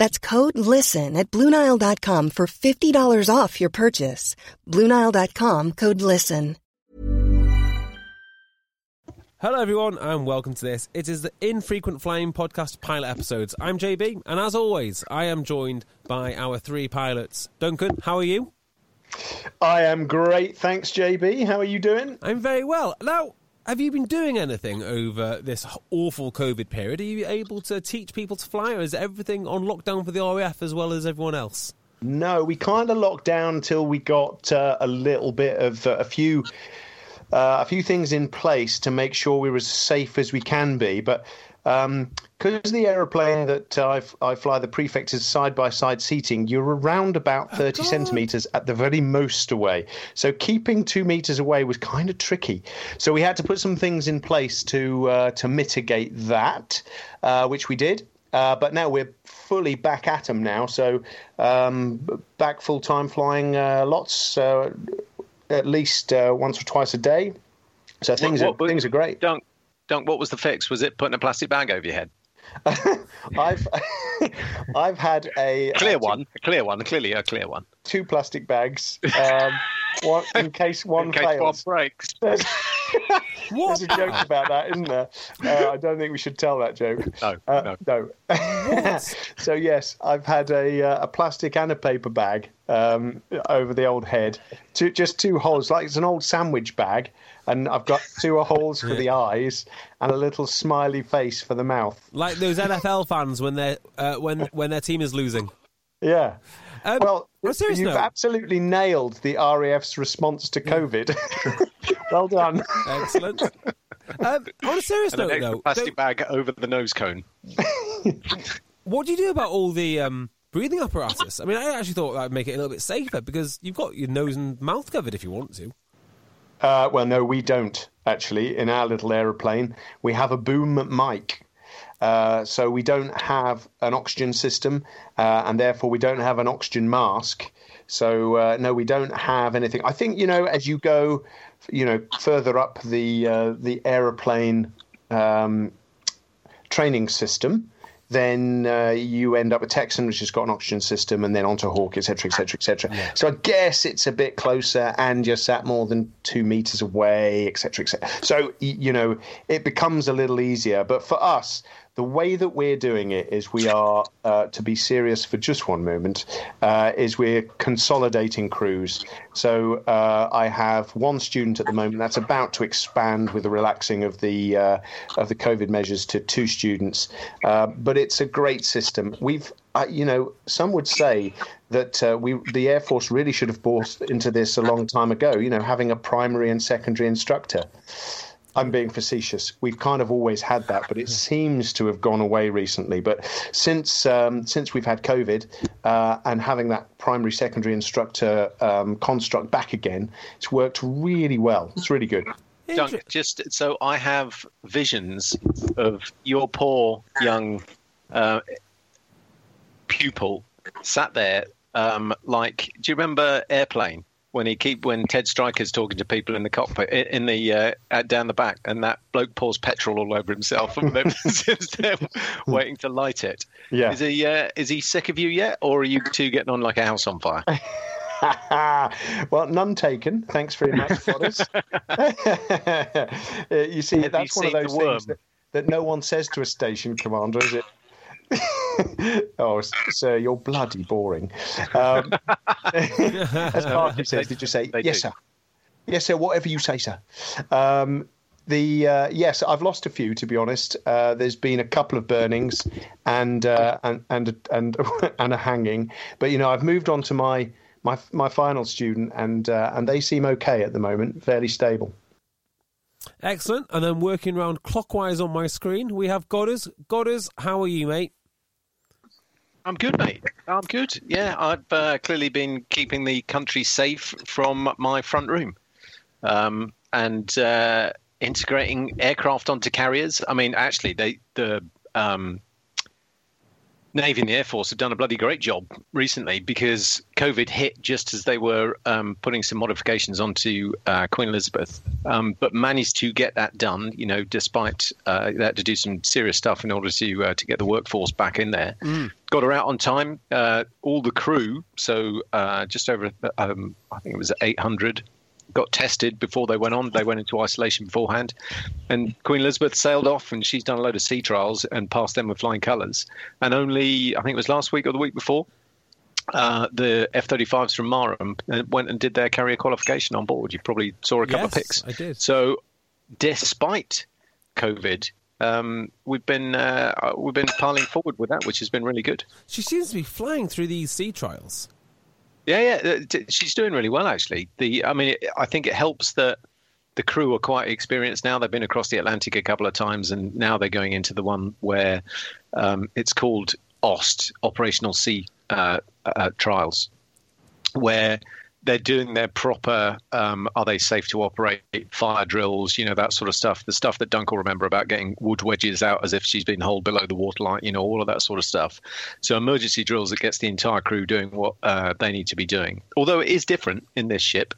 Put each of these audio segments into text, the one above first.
That's code LISTEN at Bluenile.com for $50 off your purchase. Bluenile.com code LISTEN. Hello, everyone, and welcome to this. It is the Infrequent Flying Podcast pilot episodes. I'm JB, and as always, I am joined by our three pilots. Duncan, how are you? I am great, thanks, JB. How are you doing? I'm very well. Now, have you been doing anything over this awful COVID period? Are you able to teach people to fly, or is everything on lockdown for the RAF as well as everyone else? No, we kind of locked down until we got uh, a little bit of uh, a few. Uh, a few things in place to make sure we were as safe as we can be, but because um, the aeroplane that I, I fly, the Prefect is side by side seating, you're around about 30 oh, centimeters at the very most away. So keeping two meters away was kind of tricky. So we had to put some things in place to uh, to mitigate that, uh, which we did. Uh, but now we're fully back at them now. So um, back full time flying uh, lots, uh, at least uh, once or twice a day. So things what, what, are things are great. Dunk, Dunk, what was the fix? Was it putting a plastic bag over your head? I've I've had a clear uh, one, a clear one, clearly a clear one. Two plastic bags, um, one, in case one in case fails. one breaks. There's, there's, a joke about that, isn't there? Uh, I don't think we should tell that joke. No, uh, no. no. so yes, I've had a uh, a plastic and a paper bag um, over the old head. Two, just two holes, like it's an old sandwich bag and I've got two holes for the eyes and a little smiley face for the mouth. Like those NFL fans when they uh, when when their team is losing. Yeah. Um, well, you've note, absolutely nailed the RAF's response to COVID. well done. Excellent. Um, on a serious and note, though, plastic bag over the nose cone. what do you do about all the um, breathing apparatus? I mean, I actually thought that would make it a little bit safer because you've got your nose and mouth covered if you want to. Uh, well, no, we don't actually. In our little aeroplane, we have a boom mic. Uh, so we don't have an oxygen system, uh, and therefore we don't have an oxygen mask. So uh, no, we don't have anything. I think you know as you go, you know, further up the uh, the aeroplane um, training system, then uh, you end up with Texan, which has got an oxygen system, and then onto Hawk, etc., etc., etc. So I guess it's a bit closer, and you're sat more than two meters away, etc., etc. So you know it becomes a little easier. But for us, the way that we're doing it is we are, uh, to be serious for just one moment, uh, is we're consolidating crews. So uh, I have one student at the moment that's about to expand with the relaxing of the uh, of the COVID measures to two students. Uh, but it's a great system. We've uh, you know, some would say that uh, we, the Air Force, really should have bought into this a long time ago. You know, having a primary and secondary instructor. I'm being facetious. We've kind of always had that, but it seems to have gone away recently. But since um, since we've had COVID uh, and having that primary secondary instructor um, construct back again, it's worked really well. It's really good. Dunk, just so I have visions of your poor young uh, pupil sat there, um, like, do you remember Airplane? When he keep when Ted Striker's talking to people in the cockpit in the uh, down the back, and that bloke pours petrol all over himself and sits there waiting to light it. Yeah, is he uh, is he sick of you yet, or are you two getting on like a house on fire? well, none taken. Thanks very much, Fodders. Uh, you see, Have that's you one of those things that, that no one says to a station commander, is it? oh, sir, you're bloody boring. Um, as Parker says, did you say, they yes, do. sir? Yes, sir. Whatever you say, sir. Um, the uh, yes, I've lost a few to be honest. Uh, there's been a couple of burnings and uh, and and and and a hanging, but you know I've moved on to my my my final student and uh, and they seem okay at the moment, fairly stable. Excellent. And then working around clockwise on my screen, we have Godders. Godders, how are you, mate? I'm good, mate. I'm good. Yeah, I've uh, clearly been keeping the country safe from my front room. Um, and uh, integrating aircraft onto carriers. I mean, actually, they the um, Navy and the Air Force have done a bloody great job recently because COVID hit just as they were um, putting some modifications onto uh, Queen Elizabeth, um, but managed to get that done. You know, despite uh, they had to do some serious stuff in order to uh, to get the workforce back in there. Mm. Got her out on time. Uh, all the crew, so uh, just over, um, I think it was 800 got tested before they went on. They went into isolation beforehand. And Queen Elizabeth sailed off and she's done a load of sea trials and passed them with flying colours. And only, I think it was last week or the week before, uh, the F 35s from Marham uh, went and did their carrier qualification on board. You probably saw a couple yes, of pics. I did. So, despite COVID, um, we've been uh, we've been piling forward with that, which has been really good. She seems to be flying through these sea trials. Yeah, yeah, uh, she's doing really well actually. The, I mean, I think it helps that the crew are quite experienced now. They've been across the Atlantic a couple of times, and now they're going into the one where um, it's called OST, Operational Sea uh, uh, Trials, where they're doing their proper um, are they safe to operate fire drills you know that sort of stuff the stuff that dunk will remember about getting wood wedges out as if she's been holed below the waterline you know all of that sort of stuff. So emergency drills that gets the entire crew doing what uh, they need to be doing. Although it is different in this ship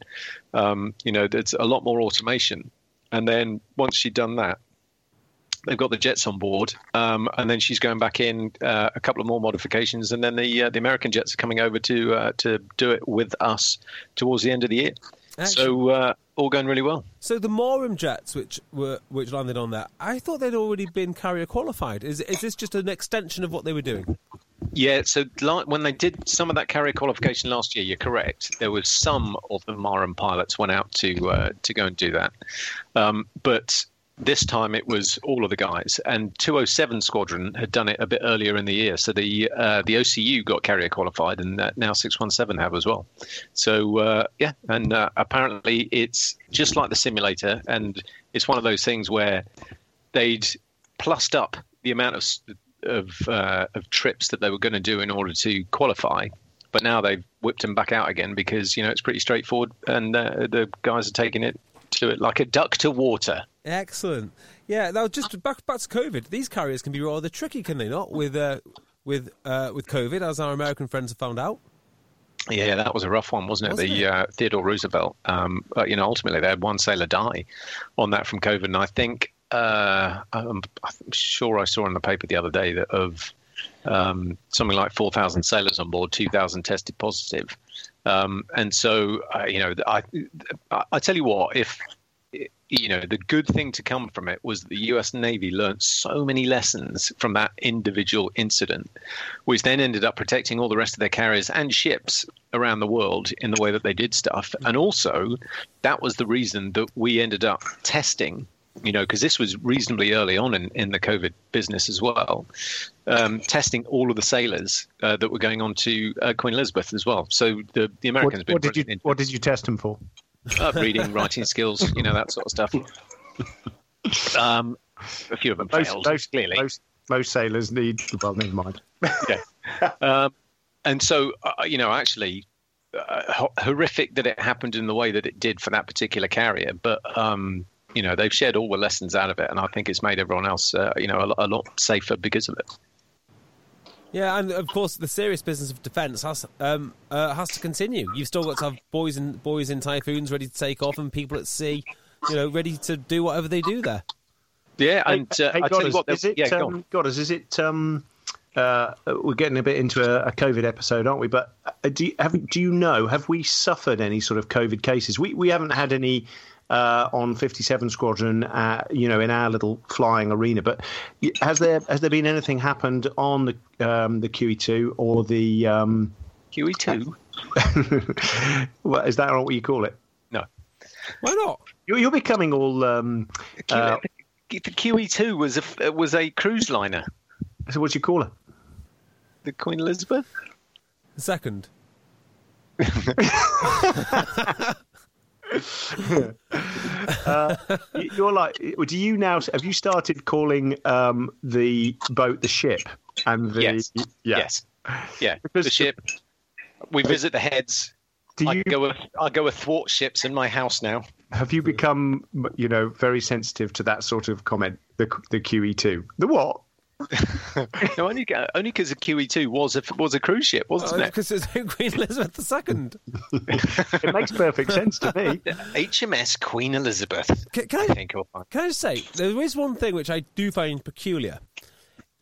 um, you know there's a lot more automation. And then once she'd done that they've got the jets on board, um, and then she's going back in uh, a couple of more modifications, and then the uh, the American jets are coming over to uh, to do it with us towards the end of the year. Actually, so uh, all going really well. So the Marham jets, which were which landed on there, I thought they'd already been carrier qualified. Is is this just an extension of what they were doing? Yeah, so when they did some of that carrier qualification last year, you're correct. There was some of the Marham pilots went out to uh, to go and do that, um, but this time it was all of the guys, and 207 Squadron had done it a bit earlier in the year. So the uh, the OCU got carrier qualified, and uh, now 617 have as well. So uh, yeah, and uh, apparently it's just like the simulator, and it's one of those things where they'd plussed up the amount of of, uh, of trips that they were going to do in order to qualify. But now they've whipped them back out again because you know it's pretty straightforward, and uh, the guys are taking it to it like a duck to water. Excellent. Yeah, now just back back to COVID. These carriers can be rather tricky, can they not? With uh, with uh, with COVID, as our American friends have found out. Yeah, that was a rough one, wasn't it? Wasn't the it? Uh, Theodore Roosevelt. Um, uh, you know, ultimately they had one sailor die on that from COVID, and I think uh, I'm, I'm, sure I saw in the paper the other day that of um, something like 4,000 sailors on board, 2,000 tested positive. Um, and so, uh, you know, I, I tell you what, if you know, the good thing to come from it was the US Navy learned so many lessons from that individual incident, which then ended up protecting all the rest of their carriers and ships around the world in the way that they did stuff. And also, that was the reason that we ended up testing you know, because this was reasonably early on in, in the COVID business as well, um, testing all of the sailors uh, that were going on to uh, Queen Elizabeth as well. So the, the Americans what, what did you What did you test them for? Uh, reading, writing skills, you know, that sort of stuff. Um, a few of them most, failed, most, clearly. Most, most sailors need, well, never mind. yeah. Um, and so, uh, you know, actually, uh, horrific that it happened in the way that it did for that particular carrier, but um, you know they've shared all the lessons out of it, and I think it's made everyone else, uh, you know, a, a, lot safer because of it. Yeah, and of course, the serious business of defence has um, uh, has to continue. You've still got to have boys in boys in typhoons ready to take off, and people at sea, you know, ready to do whatever they do there. Yeah, and uh, hey, I tell you what, is it, yeah, um, Godders, is it? Um, uh, we're getting a bit into a, a COVID episode, aren't we? But uh, do you, have, do you know? Have we suffered any sort of COVID cases? We we haven't had any uh, on 57 Squadron, uh, you know, in our little flying arena. But has there has there been anything happened on the um, the QE2 or the um, QE2? well, is that what you call it? No. Why not? You're, you're becoming all. Um, uh, the QE2 was a was a cruise liner. so what do you call it? The Queen Elizabeth. Second. You- You're like. Do you now? Have you started calling um, the boat the ship and the? Yes. Yeah. Yes. Yeah. Because- the ship. We visit the heads. Do I you go I go with thwart ships in my house now. have you become you know very sensitive to that sort of comment? The the QE two. The what? No, only uh, only because the QE2 was a was a cruise ship, wasn't oh, it? Because it's Queen Elizabeth II. It makes perfect sense to me. HMS Queen Elizabeth. Can, can I I think. Or, Can I just say, there is one thing which I do find peculiar,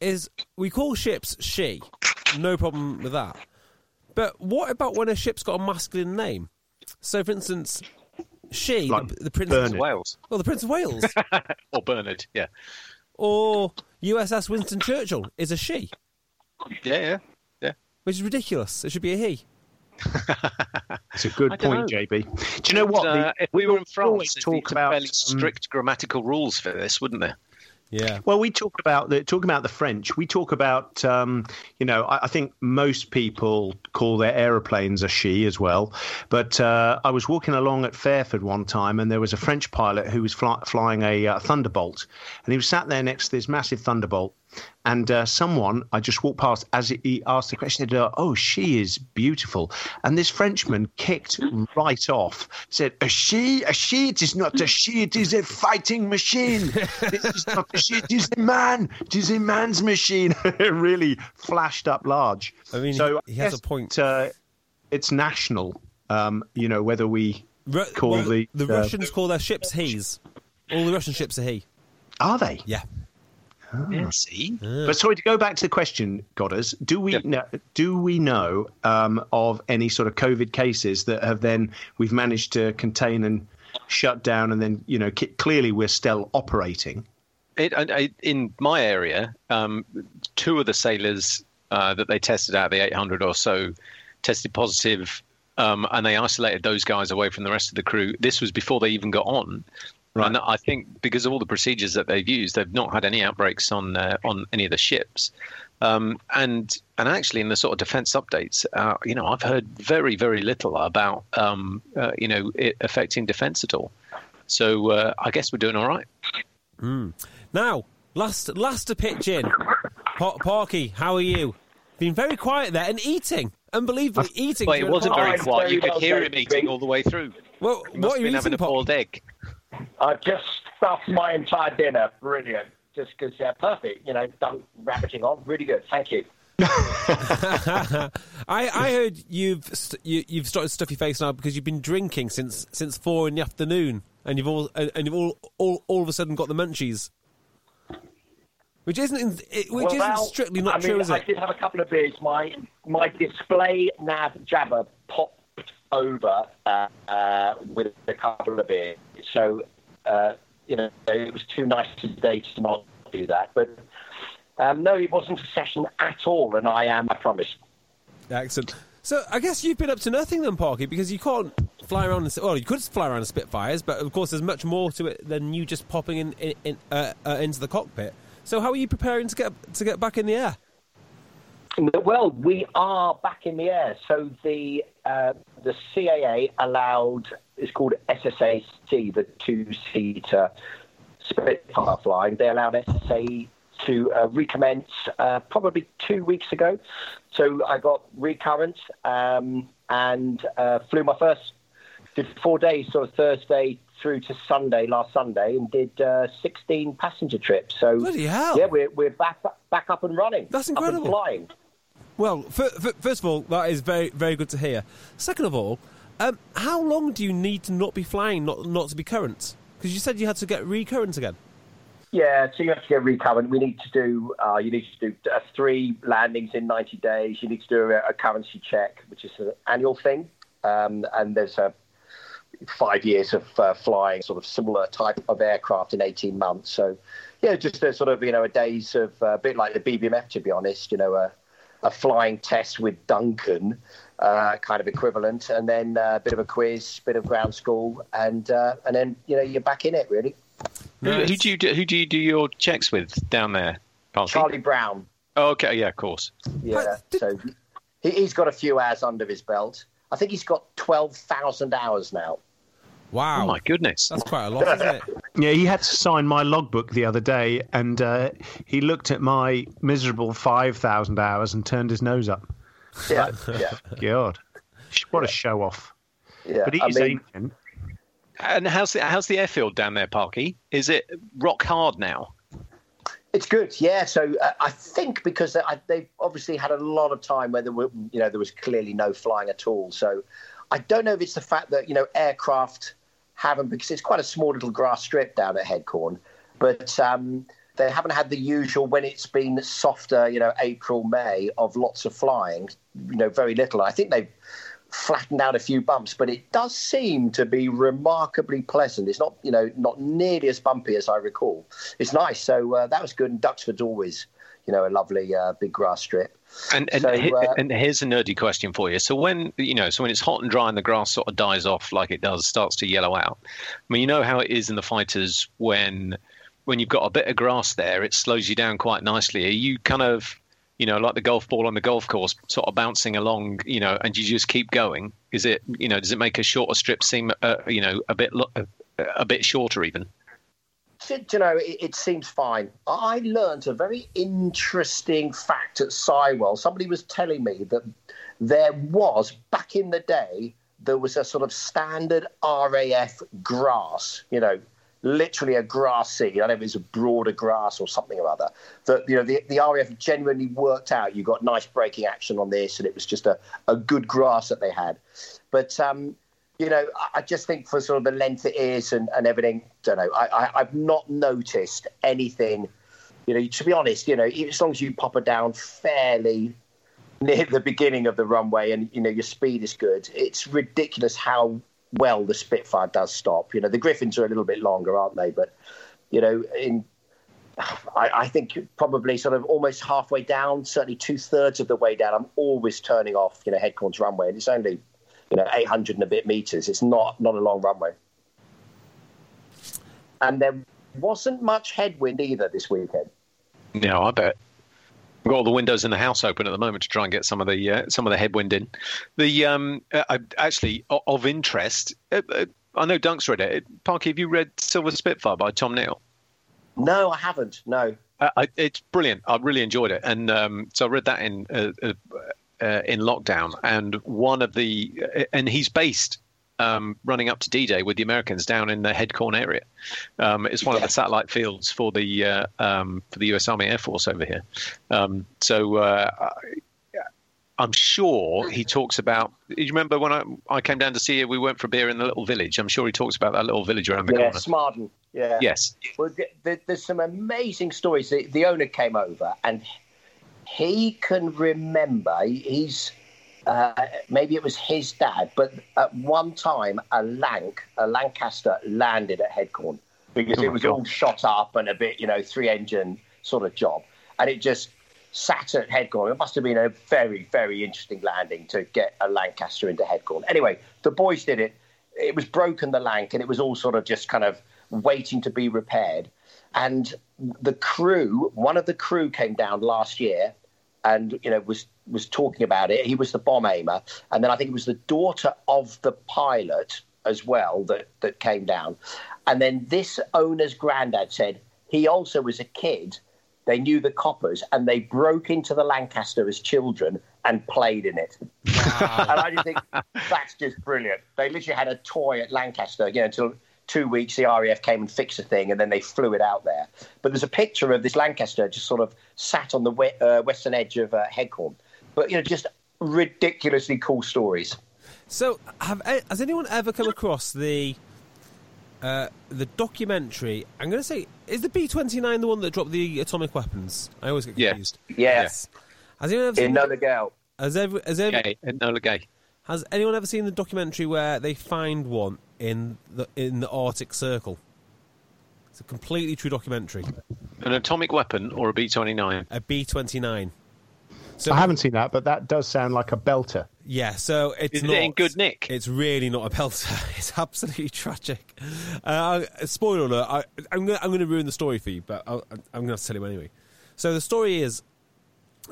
is we call ships she, no problem with that. But what about when a ship's got a masculine name? So, for instance, she, Like the, the Prince of Wales well, the Prince of Wales, or Bernard. Yeah. or USS Winston Churchill is a she, Yeah. Yeah. Yeah. which is ridiculous. It should be a he. It's a good point, know. JB. Do you know what? Uh, The- if we were in France, there'd talk about fairly um, strict grammatical rules for this, wouldn't there? Yeah. Well, we talk about the talk about the French. We talk about um, you know I, I think most people call their aeroplanes a she as well. But uh, I was walking along at Fairford one time, and there was a French pilot who was fly, flying a uh, Thunderbolt, and he was sat there next to this massive Thunderbolt. And uh, someone I just walked past as he asked the question, said, "Oh, she is beautiful." And this Frenchman kicked right off, said, "A she, a she. It is not a she. It is a fighting machine. This is not a she. It is a man. It is a man's machine." it really flashed up large. I mean, so he- he has a point. Uh, it's national. Um, you know whether we Ru- call well, the the uh, Russians call their ships he's. All the Russian ships are he. are they? Yeah. Yeah. See. But sorry to go back to the question, Godders. Do we Yeah. know, do we know um, of any sort of COVID cases that have then we've managed to contain and shut down, and then you know clearly we're still operating. It, I, I, in my area, um, two of the sailors uh, that they tested out, the 800 or so, tested positive, um, and they isolated those guys away from the rest of the crew. This was before they even got on. And I think because of all the procedures that they've used, they've not had any outbreaks on uh, on any of the ships. Um, and and actually, in the sort of defence updates, uh, you know, I've heard very very little about um, uh, you know it affecting defence at all. So uh, I guess we're doing all right. Now, last last to pitch in. Pa- Parky, how are you? Been very quiet there and eating. Unbelievably eating. Well, it wasn't very quiet. very You could well hear him eating all the way through. Well, He must what are have you been having eating, a Parky? boiled egg. I've just stuffed my entire dinner. Brilliant. Just because, they're perfect. You know, done rabbiting on. Really good. Thank you. I, I heard you've st- you, you've started to stuff your face now because you've been drinking since since four in the afternoon, and you've all and and you've all all, all of a sudden got the munchies, which isn't in, which Well, isn't strictly not I mean, true, is I it? did have a couple of beers. My my display nav jabber popped over uh, uh, with a couple of beers. So, uh, you know, it was too nice today to not do that. But um, no, it wasn't a session at all, and I am, I promise. Excellent. So I guess you've been up to nothing then, Parky, because you can't fly around. And, well, you could fly around Spitfires, but of course, there's much more to it than you just popping in, in, in uh, uh, into the cockpit. So how are you preparing to get to get back in the air? Well, we are back in the air. So the uh, the CAA allowed it's called SSAC, the two-seater Spitfire flying. They allowed SSA to uh, recommence uh, probably two weeks ago. So I got recurrent um, and uh, flew my first. Did four days, so Thursday through to Sunday, last Sunday, and did uh, 16 passenger trips. So Bloody hell. yeah, we're we're back back up and running. That's incredible. flying. Well, first of all, that is very, very good to hear. Second of all, um, how long do you need to not be flying, not not to be current? Because you said you had to get recurrent again. Yeah, so you have to get recurrent. We need to do. Uh, you need to do uh, three landings in 90 days. You need to do a, a currency check, which is an annual thing. Um, and there's a five years of uh, flying sort of similar type of aircraft in 18 months. So, yeah, just a sort of you know a days of uh, a bit like the BBMF, to be honest. You know, a, a flying test with Duncan. uh, kind of equivalent, and then uh, a bit of a quiz, bit of ground school, and uh, and then you know you're back in it really. Who, who do you do, who do you do your checks with down there? Parky? Charlie Brown, Oh, okay, yeah, of course. yeah. So he, he's got a few hours under his belt. I think he's got twelve thousand hours now. Wow. Oh my goodness. That's quite a lot, isn't it? Yeah, he had to sign my logbook the other day, and uh, he looked at my miserable five thousand hours and turned his nose up. Yeah, yeah, God, what a show off! yeah. But he I is mean, ancient. And how's the how's the airfield down there, Parky? Is it rock hard now? It's good, yeah. So uh, I think because I, they've obviously had a lot of time where there were, you know, there was clearly no flying at all. So I don't know if it's the fact that you know aircraft haven't because it's quite a small little grass strip down at Headcorn, but um, they haven't had the usual when it's been softer, you know, April May of lots of flying. You know, very little. I think they've flattened out a few bumps, but it does seem to be remarkably pleasant. It's not, you know, not nearly as bumpy as I recall. It's nice. So uh, that was good. And Duxford's always, you know, a lovely uh, big grass strip. And and, So, uh, and here's a nerdy question for you. So when you know, so when it's hot and dry and the grass sort of dies off like it does, starts to yellow out. I mean, you know how it is in the fighters when when you've got a bit of grass there, it slows you down quite nicely. Are you kind of you know, like the golf ball on the golf course, sort of bouncing along, you know, and you just keep going? Is it, you know, does it make a shorter strip seem, uh, you know, a bit, lo- a, a bit shorter even? You know, it, it seems fine. I learned a very interesting fact at Sywell. Somebody was telling me that there was, back in the day, there was a sort of standard RAF grass, you know, literally a grass seed. I don't know if it's a broader grass or something or other. That, you know, the, the RAF genuinely worked out you got nice braking action on this and it was just a, a good grass that they had. But, um, you know, I- just think for sort of the length it is and, and everything, don't know. I, I, I've not noticed anything. You know, to be honest, you know, as long as you pop it down fairly near the beginning of the runway and you know your speed is good, it's ridiculous how well the Spitfire does stop. You know, the Griffons are a little bit longer, aren't they? But you know, in I, I think probably sort of almost halfway down, certainly two thirds of the way down, I'm always turning off. You know, Headcorn's runway, and it's only you know 800 and a bit meters. It's not not a long runway. And there wasn't much headwind either this weekend. No, I bet. We've got all the windows in the house open at the moment to try and get some of the uh, some of the headwind in. The um, uh, actually of interest, uh, uh, I know Dunk's read it. Parky, have you read Silver Spitfire by Tom Neil? No, I haven't. No. Uh, I, it's brilliant. I really enjoyed it, and um, so I read that in uh, in lockdown. And one of the uh, and he's based um, running up to D-Day with the Americans down in the Headcorn area. Um, it's one of the satellite fields for the uh, um, for the U.S. Army Air Force over here. Um, so. Uh, I- I'm sure he talks about. You remember when I, I came down to see you? We went for a beer in the little village. I'm sure he talks about that little village around the Yeah, corner. Smarden. Yeah. Yes. Well, th- th- there's some amazing stories. The, the owner came over and he can remember. He's uh, maybe it was his dad, but at one time a Lanc, a Lancaster, landed at Headcorn because Oh it was God. all shot up and a bit, you know, three engine sort of job, and it just sat at Headcorn. It must have been a very, very interesting landing to get a Lancaster into Headcorn. Anyway, the boys did it. It was broken the Lanc, and it was all sort of just kind of waiting to be repaired. And the crew, one of the crew came down last year, and you know was was talking about it. He was the bomb aimer, and then I think it was the daughter of the pilot as well that that came down. And then this owner's granddad said he also was a kid. They knew the coppers, and they broke into the Lancaster as children and played in it. and I just think that's just brilliant. They literally had a toy at Lancaster, you know, until two weeks the RAF came and fixed the thing, and then they flew it out there. But there's a picture of this Lancaster just sort of sat on the we- uh, western edge of uh, Headcorn. But you know, just ridiculously cool stories. So, have eh, has anyone ever come across the uh, the documentary? I'm going to say, is the B twenty nine the one that dropped the atomic weapons? I always get Yeah. confused. Yes, Has anyone ever in seen? Nola Gale. has ever, has, ever, Gay. Enola Gay. Has anyone ever seen the documentary where they find one in the in the Arctic Circle? It's a completely true documentary. An atomic weapon or a B 29? A B twenty nine. So I haven't seen that, but that does sound like a belter. Yeah, so it's Is it in good nick? It's really not a belter. It's absolutely tragic. Uh, spoiler alert! I, I'm going I'm to ruin the story for you, but I'll, I'm going to tell you anyway. So the story is,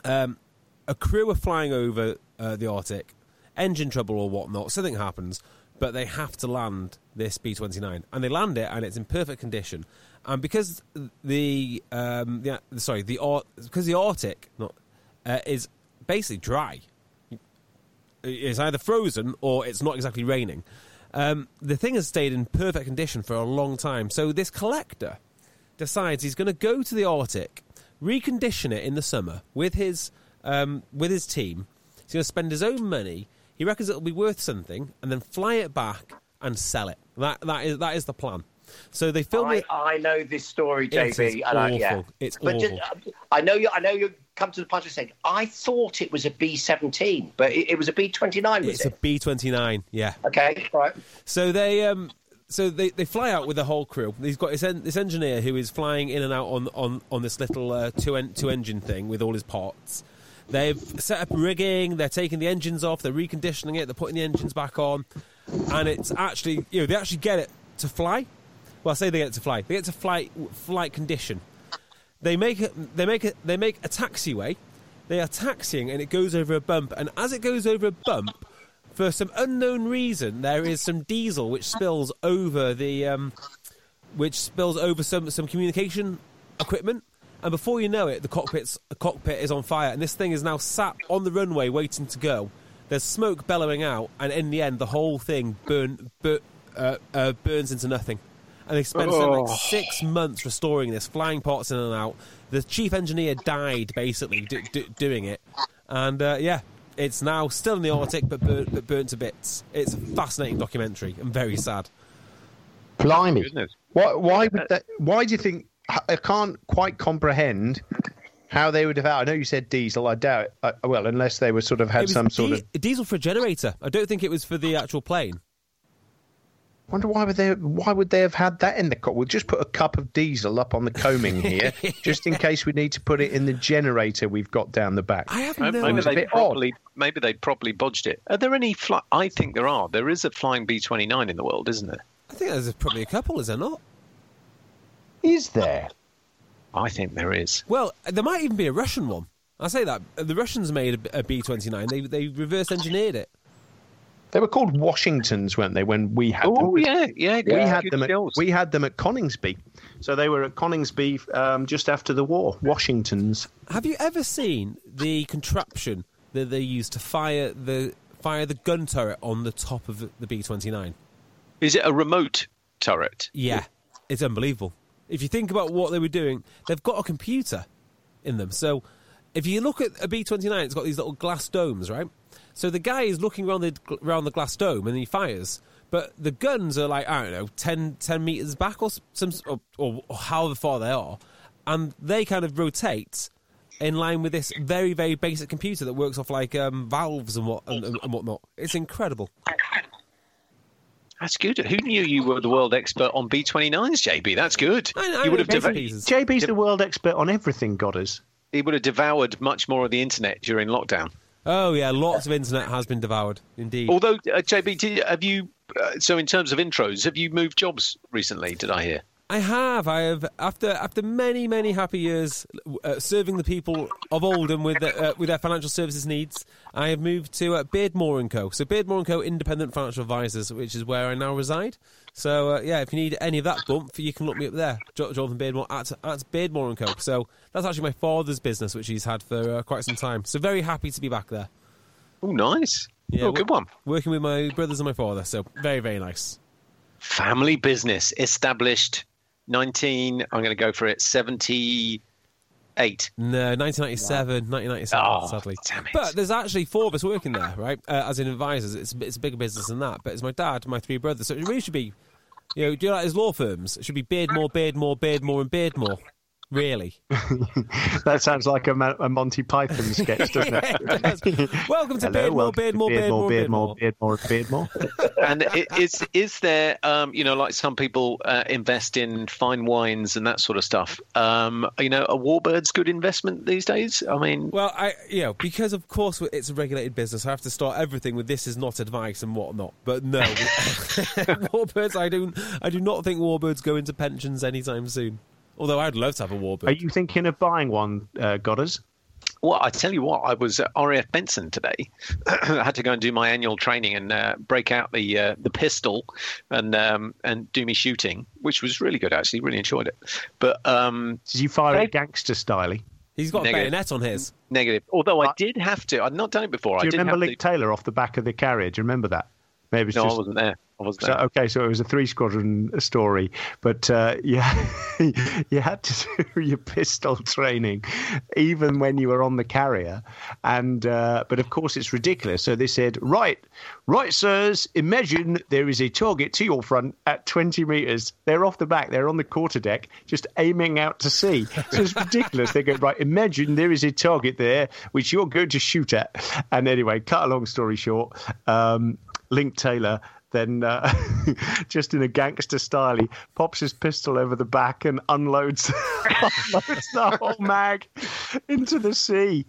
um, a crew are flying over uh, the Arctic, engine trouble or whatnot. Something happens, but they have to land this B29, and they land it, and it's in perfect condition. And because the um, the sorry the because the Arctic not uh, is basically dry it's either frozen or it's not exactly raining. Um, the thing has stayed in perfect condition for a long time. So this collector decides he's going to go to the Arctic, recondition it in the summer with his um, with his team. He's going to spend his own money. He reckons it'll be worth something, and then fly it back and sell it. That that is that is the plan. So they film I, it. I know this story, JB. and I, yeah. awful. It's but awful. Just, I know you. I know you come to the point of saying I thought it was a B seventeen, but it, it was a B twenty nine. It's a it? B twenty nine. Yeah. Okay, right. So they um so they, they fly out with the whole crew. He's got this, en- this engineer who is flying in and out on on, on this little uh, two en- two engine thing with all his parts. They've set up rigging. They're taking the engines off. They're reconditioning it. They're putting the engines back on, and it's actually you know they actually get it to fly. Well, I say they get it to fly. They get to flight flight condition. They make it. They make it. They make a taxiway. They are taxiing, and it goes over a bump. And as it goes over a bump, for some unknown reason, there is some diesel which spills over the, um, which spills over some some communication equipment. And before you know it, the cockpit's the cockpit is on fire, and this thing is now sat on the runway waiting to go. There's smoke bellowing out, and in the end, the whole thing burn, bur- uh, uh, burns into nothing. And they spent something like six months restoring this, flying parts in and out. The chief engineer died basically d- d- doing it, and uh, yeah, it's now still in the Arctic but burnt, but burnt to bits. It's a fascinating documentary and very sad. Blimey! Goodness. Why? Why would that? Why do you think? I can't quite comprehend how they would have. I know you said diesel. I doubt. It. Uh, well, unless they were sort of It had was some sort of. diesel for a generator. I don't think it was for the actual plane. Wonder why would they? Why would they have had that in the cup? We'll just put a cup of diesel up on the coaming here, just in case we need to put it in the generator we've got down the back. I have Maybe no It was they bit properly, maybe they properly bodged it. Are there any? Fly- I think there are. There is a flying B twenty nine in the world, isn't there? I think there's probably a couple, is there not? Is there? I think there is. Well, there might even be a Russian one. I say that the Russians made a B twenty nine. They they reverse engineered it. They were called Washingtons, weren't they? When we had Oh them. yeah, yeah. We had them. At, we had them at Coningsby, so they were at Coningsby um, just after the war. Washingtons. Have you ever seen the contraption that they used to fire the fire the gun turret on the top of the B twenty nine? Is it a remote turret? Yeah, it's unbelievable. If you think about what they were doing, they've got a computer in them. So if you look at a B twenty nine, it's got these little glass domes, right? So the guy is looking around the around the glass dome and he fires. But the guns are like I don't know 10, 10 meters back or some or, or however far they are, and they kind of rotate in line with this very very basic computer that works off like um, valves and what and, and, whatnot. It's incredible. That's good. Who knew you were the world expert on B twenty nines, JB? That's good. I- I you would have bits and deva- JB's the world expert on everything, Godders. he would have devoured much more of the internet during lockdown. Oh yeah, lots of internet has been devoured. Indeed. Although, uh, JB, did, have you? Uh, so, in terms of intros, have you moved jobs recently? Did I hear? I have. I have. After after many many happy years uh, serving the people of Oldham with their, uh, with their financial services needs, I have moved to uh, Beardmore and Co. So Beardmore and Co. Independent Financial Advisors, which is where I now reside. So uh, yeah, if you need any of that bump, you can look me up there, Jonathan Beardmore at at Beardmore and Co. So that's actually my father's business, which he's had for uh, quite some time. So very happy to be back there. Oh, nice. Yeah, oh, good one. Working with my brothers and my father. So very very nice. Family business established 19. I'm going to go for it. 78. No, 1997, 1997, Oh, sadly. damn it. But there's actually four of us working there, right? Uh, as in advisors. It's, it's a bigger business than that. But it's my dad, my three brothers. So it really should be, you know, do you like his law firms? It should be Beardmore, Beardmore, Beardmore, and Beardmore. Really? that sounds like a, a, Monty Python sketch, doesn't it? Welcome to Hello, Beardmore, Beardmore, Beardmore, Beardmore, Beardmore, Beardmore. and is is there, um, you know, like some people uh, invest in fine wines and that sort of stuff? Um, you know, a Warbird's good investment these days? I mean, well, I you know because of course it's a regulated business, I have to start everything with this is not advice and whatnot. But no, Warbird's, I don't, I do not think Warbird's go into pensions anytime soon. Although I'd love to have a warbird. Are you thinking of buying one, uh, Godders? Well, I tell you what, I was at RAF Benson today. I had to go and do my annual training and uh, break out the uh, the pistol and um, and do me shooting, which was really good. Actually, really enjoyed it. But um, did you fire it gangster style? He's got Negative. a bayonet on his. Negative. Although I did have to. I'd not done it before. Do you I remember Link to... Taylor off the back of the carriage? Remember that? Maybe no, just... I wasn't there. So, okay, so it was a three squadron story, but uh, yeah, you had to do your pistol training even when you were on the carrier, and uh, but of course it's ridiculous. So they said, right, right, sirs, imagine there is a target to your front at 20 meters. They're off the back, they're on the quarter deck, just aiming out to sea. So it's ridiculous. they go, right, imagine there is a target there which you're going to shoot at. And anyway, cut a long story short, um, Link Taylor then uh, just in a gangster style, he pops his pistol over the back and unloads, unloads the whole mag into the sea.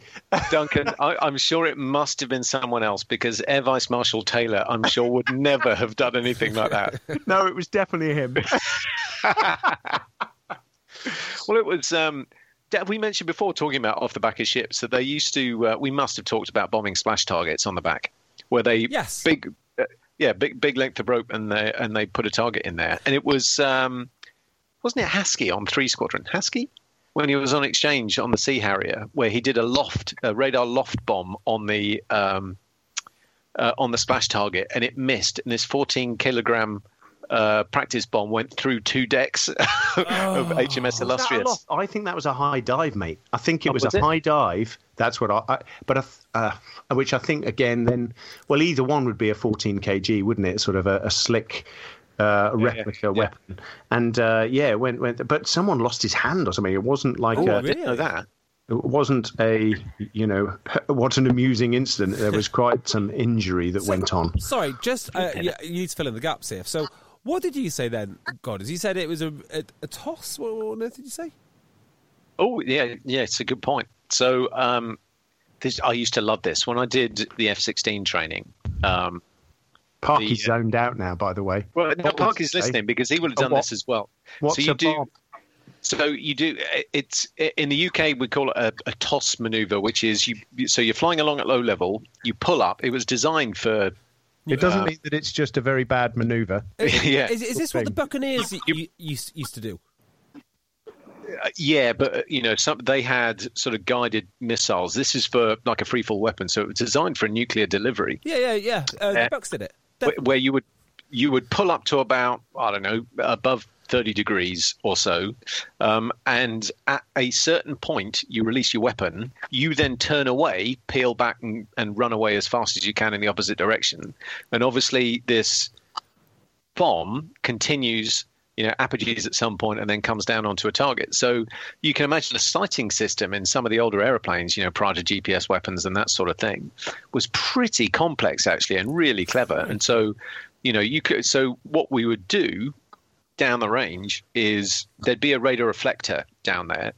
Duncan, I, am sure it must have been someone else because Air Vice Marshal Taylor, I'm sure, would never have done anything like that. No, it was definitely him. well, it was. Um, we mentioned before talking about off the back of ships that they used to. Uh, we must have talked about bombing splash targets on the back, where they yes. big yeah, big big length of rope, and they and they put a target in there, and it was um, wasn't it Haskey on three squadron? Haskey when he was on exchange on the Sea Harrier, where he did a loft, a radar loft bomb on the um, uh, on the splash target, and it missed, and this 14 kilogram uh, practice bomb went through two decks of oh, HMS Illustrious. I think that was a high dive, mate. I think it oh, was, was, a it? high dive. That's what I. I but a, uh, which I think again, then well, either one would be a 14 kg, wouldn't it? Sort of a, a slick. Uh, replica yeah, yeah. weapon, and uh, yeah, went went. But someone lost his hand or something. It wasn't like oh, a, really? know that it wasn't a you know what an amusing incident there was quite some injury that so, went on sorry just uh, you, you, need to fill in the gaps here so what did you say then, God? As you said, it was a, a, a toss. What, what, did you say? Oh yeah, yeah, it's a good point. So um, this, I used to love this when I did the F-16 training. Um, Parky's the, uh, zoned out now, by the way. Well, no, Parky's listening because he would have done this as well. What's so you do. Bomb? So you do. It's in the UK we call it a, a, toss maneuver, which is you. So you're flying along at low level. You pull up. It was designed for it doesn't uh, mean that it's just a very bad maneuver. yeah. Is, is this what the Buccaneers you, used, used to do? Uh, yeah, but uh, you know, some, they had sort of guided missiles. This is for like a free fall weapon, so it was designed for a nuclear delivery. Yeah, yeah, yeah. Uh, the Bucks did it. Where, where you would you would pull up to about I don't know above 30 degrees or so. Um, and at a certain point, you release your weapon. You then turn away, peel back, and, and run away as fast as you can in the opposite direction. And obviously, this bomb continues you know, apogees at some point and then comes down onto a target. So you can imagine a sighting system in some of the older aeroplanes, you know, prior to GPS weapons and that sort of thing, was pretty complex actually and really clever. And so, you know, you could. So what we would do down the range is there'd be a radar reflector down there.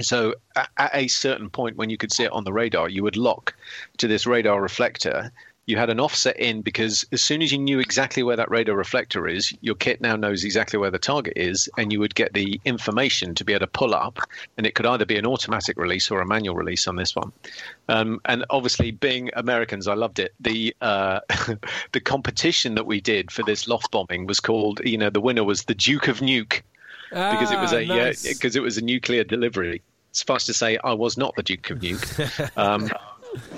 So at, at a certain point, when you could see it on the radar, you would lock to this radar reflector you had an offset in because as soon as you knew exactly where that radar reflector is, your kit now knows exactly where the target is, and you would get the information to be able to pull up. And it could either be an automatic release or a manual release on this one. Um, and obviously, being Americans, I loved it. The uh, the competition that we did for this loft bombing was called, you know, the winner was the Duke of Nuke because it was a because ah, nice. it was a nuclear delivery. Suffice to say, I was not the Duke of Nuke. Um,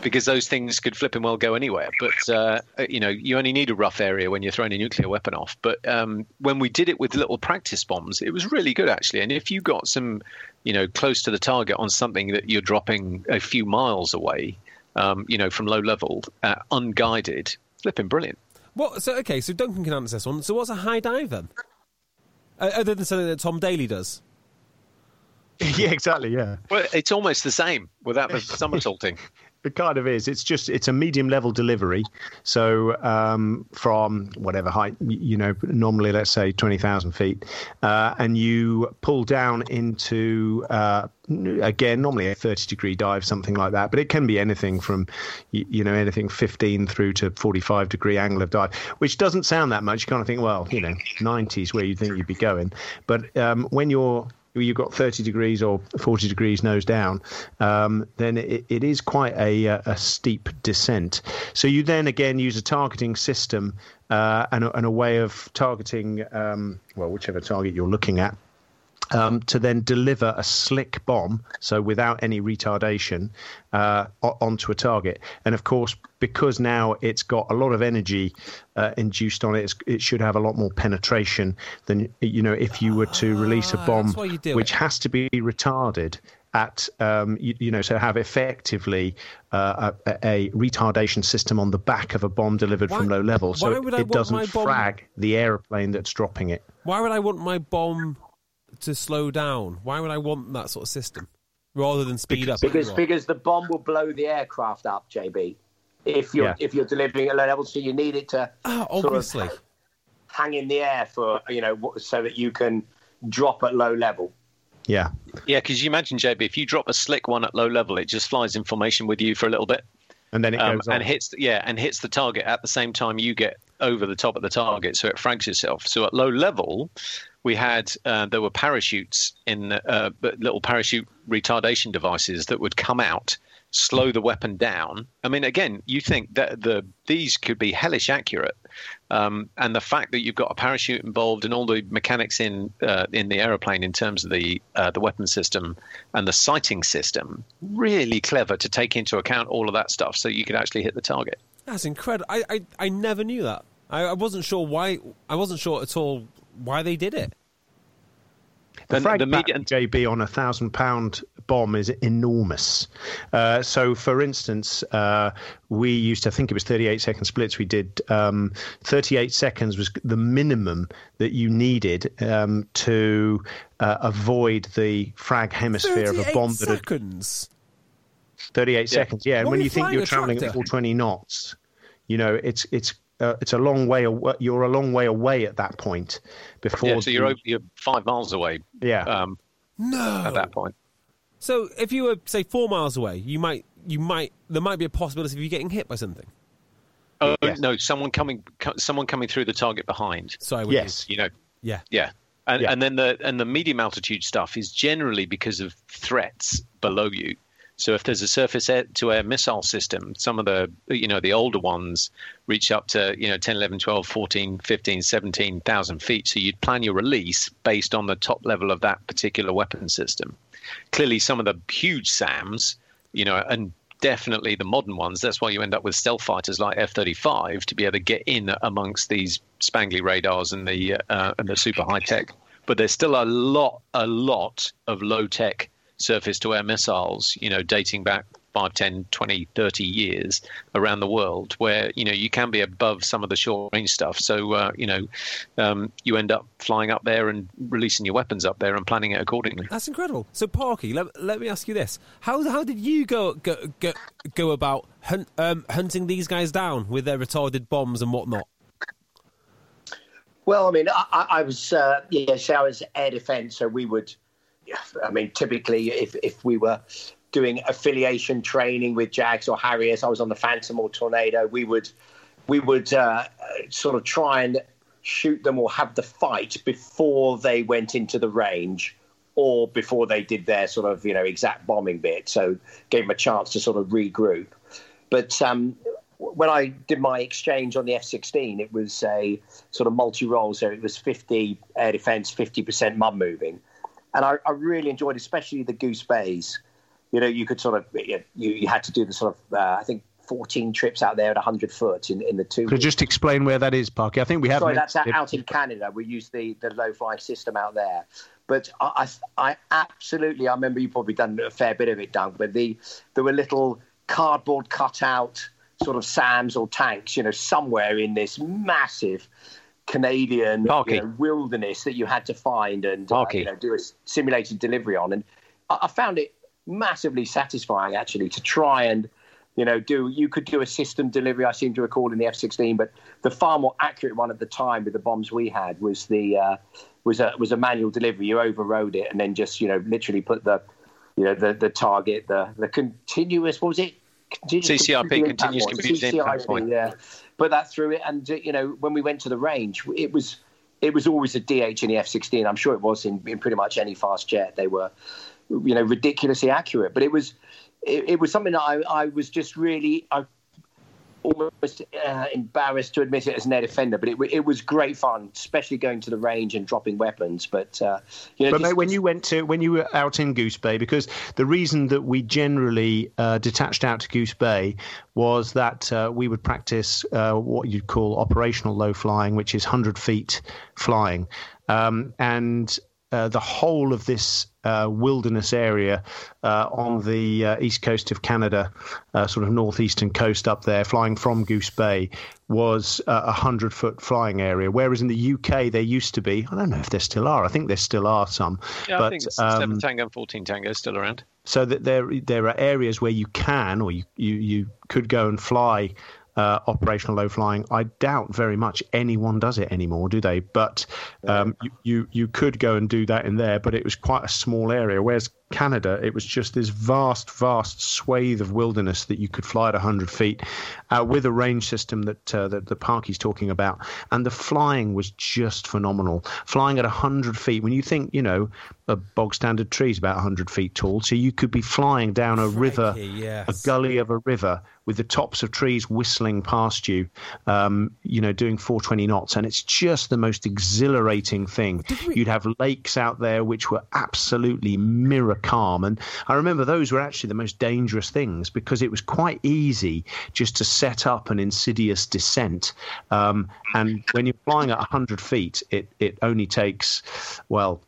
because those things could flip and well go anywhere. But uh, you know, you only need a rough area when you're throwing a nuclear weapon off. But um, when we did it with little practice bombs, it was really good actually. And if you got some, you know, close to the target on something that you're dropping a few miles away, um, you know, from low level, uh, unguided, flipping brilliant. What? So okay, so Duncan can answer this one. So what's a high dive then? Uh, other than something that Tom Daley does. yeah, exactly. Yeah. Well, it's almost the same without the somersaulting. It kind of is. It's just it's a medium level delivery. So um, from whatever height, you know, normally let's say twenty thousand feet, uh, and you pull down into uh, again normally a thirty degree dive, something like that. But it can be anything from you, know anything fifteen through to forty five degree angle of dive, which doesn't sound that much. You kind of think, well, you know, nineties where you think you'd be going, but um, when you're you've got 30 degrees or 40 degrees nose down, um, then it, it is quite a, a, steep descent. So you then again use a targeting system uh, and, a, and, a, way of targeting, um, well, whichever target you're looking at um, to then deliver a slick bomb, so without any retardation, uh, onto a target. And of course, because now it's got a lot of energy uh, induced on it, it should have a lot more penetration than you know if you were to release a ah, bomb, which has to be retarded at um, you, you, know so have effectively uh, a, a, retardation system on the back of a bomb delivered why, from low level so it, it doesn't frag the airplane that's dropping it why would i want my bomb to slow down? Why would I want that sort of system rather than speed because, up? Because because the bomb will blow the aircraft up, JB. If you're yeah. if you're delivering at low level, so you need it to oh, obviously sort of hang in the air for you know so that you can drop at low level. Yeah, yeah. Because you imagine, JB, if you drop a slick one at low level, it just flies in formation with you for a little bit, and then it um, goes um, and hits yeah, and hits the target at the same time you get over the top of the target, so it frags itself. So at low level, we had uh, there were parachutes in uh, little parachute retardation devices that would come out slow the weapon down. I mean again you think that the these could be hellish accurate um, and the fact that you've got a parachute involved and all the mechanics in uh, in the aeroplane in terms of the uh, the weapon system and the sighting system really clever to take into account all of that stuff so you could actually hit the target. That's incredible i i, I never knew that. I, I wasn't sure why i wasn't sure at all why they did it. The, frag the media... JB on a thousand pound bomb is enormous. Uh, so, for instance, uh, we used to I think it was 38 second splits. We did um, 38 seconds was the minimum that you needed um, to uh, avoid the frag hemisphere of a bomb that seconds. Had, 38 yeah. seconds, yeah. And when you think you're traveling at 420 knots, you know it's it's uh, it's a long way away. You're a long way away at that point. Before, yeah, so you're the, you're five miles away. Yeah. Um, no. At that point. So if you were say four miles away, you might you might there might be a possibility of you getting hit by something. Oh yes. no! Someone coming, someone coming through the target behind. Sorry. Yes. You know. Yeah. Yeah. And, yeah. and then the and the medium altitude stuff is generally because of threats below you. So if there's a surface to air missile system, some of the you know the older ones reach up to you know 10, 11, 12, 14, 15, 17,000 feet. So you'd plan your release based on the top level of that particular weapon system. Clearly, some of the huge SAMs, you know, and definitely the modern ones. That's why you end up with stealth fighters like F-35 to be able to get in amongst these spangly radars and the uh, and the super high tech. But there's still a lot, a lot of low tech surface to air missiles, you know, dating back 5, 10, 20, 30 years around the world where, you know, you can be above some of the short range stuff. So, uh, you know, um, you end up flying up there and releasing your weapons up there and planning it accordingly. That's incredible. So, Parky, let, let me ask you this. How, how did you go, go, go, go about hunt, um, hunting these guys down with their retarded bombs and whatnot? Well, I mean, I, I was, uh, yeah, so I was air defence, so we would – I mean, typically, if, if we were doing affiliation training with Jags or Harriers, I was on the Phantom or Tornado, we would we would uh, sort of try and shoot them or have the fight before they went into the range or before they did their sort of you know exact bombing bit. So gave them a chance to sort of regroup. But um, when I did my exchange on the F-16, it was a sort of multi-role, so it was 50 air defence, 50% mud moving and I, I, really enjoyed, especially the Goose Bays. You know, you could sort of you, you had to do the sort of uh, I think 14 trips out there at 100 foot in, in the two. Could just explain where that is, Parky? I think we have. Sorry, that's out, out in Canada. We use the, the low fly system out there. But I, I, I, absolutely, I remember you probably done a fair bit of it, Doug. But the there were little cardboard cutout sort of SAMs or tanks, you know, somewhere in this massive Canadian you know, wilderness that you had to find and uh, you know, do a simulated delivery on. And I, I found it massively satisfying actually to try and you know, do you could do a system delivery. I seem to recall in the F-16, but the far more accurate one at the time with the bombs we had was the uh, was a was a manual delivery. You overrode it and then just you know literally put the you know the the target the the continuous what was it continuous CCRP continuous computed impact point. Yeah, put that through it, and you know when we went to the range, it was it was always a DH in the F-16. I'm sure it was in, in pretty much any fast jet. They were you know ridiculously accurate, but it was it, it was something that I, I was just really I almost uh, embarrassed to admit it as an air defender, but it, it was great fun, especially going to the range and dropping weapons. But uh, you know, but mate, when you went to when you were out in Goose Bay, because the reason that we generally uh, detached out to Goose Bay was that uh, we would practice uh, what you'd call operational low flying, which is hundred feet flying, um, and uh, the whole of this uh, wilderness area uh, on the uh, east coast of Canada, uh, sort of northeastern coast up there, flying from Goose Bay, was a hundred foot flying area. Whereas in the UK, there used to be, I don't know if there still are. I think there still are some. Yeah, but, I think um, seven Tango and fourteen Tango still around. So that there there are areas where you can or you you, you could go and fly uh, operational low flying. I doubt very much anyone does it anymore, do they? But um, you, you, you could go and do that in there, but it was quite a small area. Whereas Canada, it was just this vast, vast swathe of wilderness that you could fly at 100 feet uh, with a range system that, uh, that the Parky's talking about. And the flying was just phenomenal. Flying at 100 feet, when you think, you know, a bog standard tree is about 100 feet tall, so you could be flying down a Frankie, river, yes. a gully of a river with the tops of trees whistling past you, um, you know, doing 420 knots. And it's just the most exhilarating thing. You'd have lakes out there which were absolutely mirror calm. And I remember those were actually the most dangerous things because it was quite easy just to set up an insidious descent. Um, and when you're flying at 100 feet, it, it only takes, well,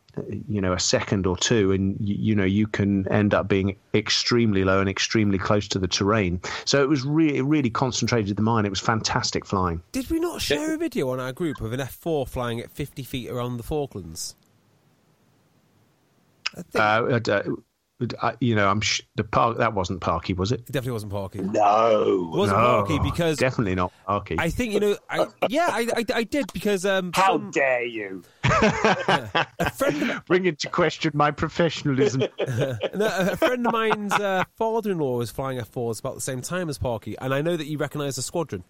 you know a second or two and you, you, know you can end up being extremely low and extremely close to the terrain. So it was really really concentrated the mind it was fantastic flying. Did we not share a video on our group of an f4 flying at 50 feet around the falklands? Uh, uh, uh, you know, I'm sh- the park that wasn't Parky, was it? It definitely wasn't Parky. No, it wasn't no, Parky because definitely not Parky. I think you know, I, yeah, I, I, I, did because um, how some, dare you? a friend bring into question my professionalism. no, a friend of mine's uh, father-in-law was flying F4s about the same time as Parky, and I know that you recognise the squadron,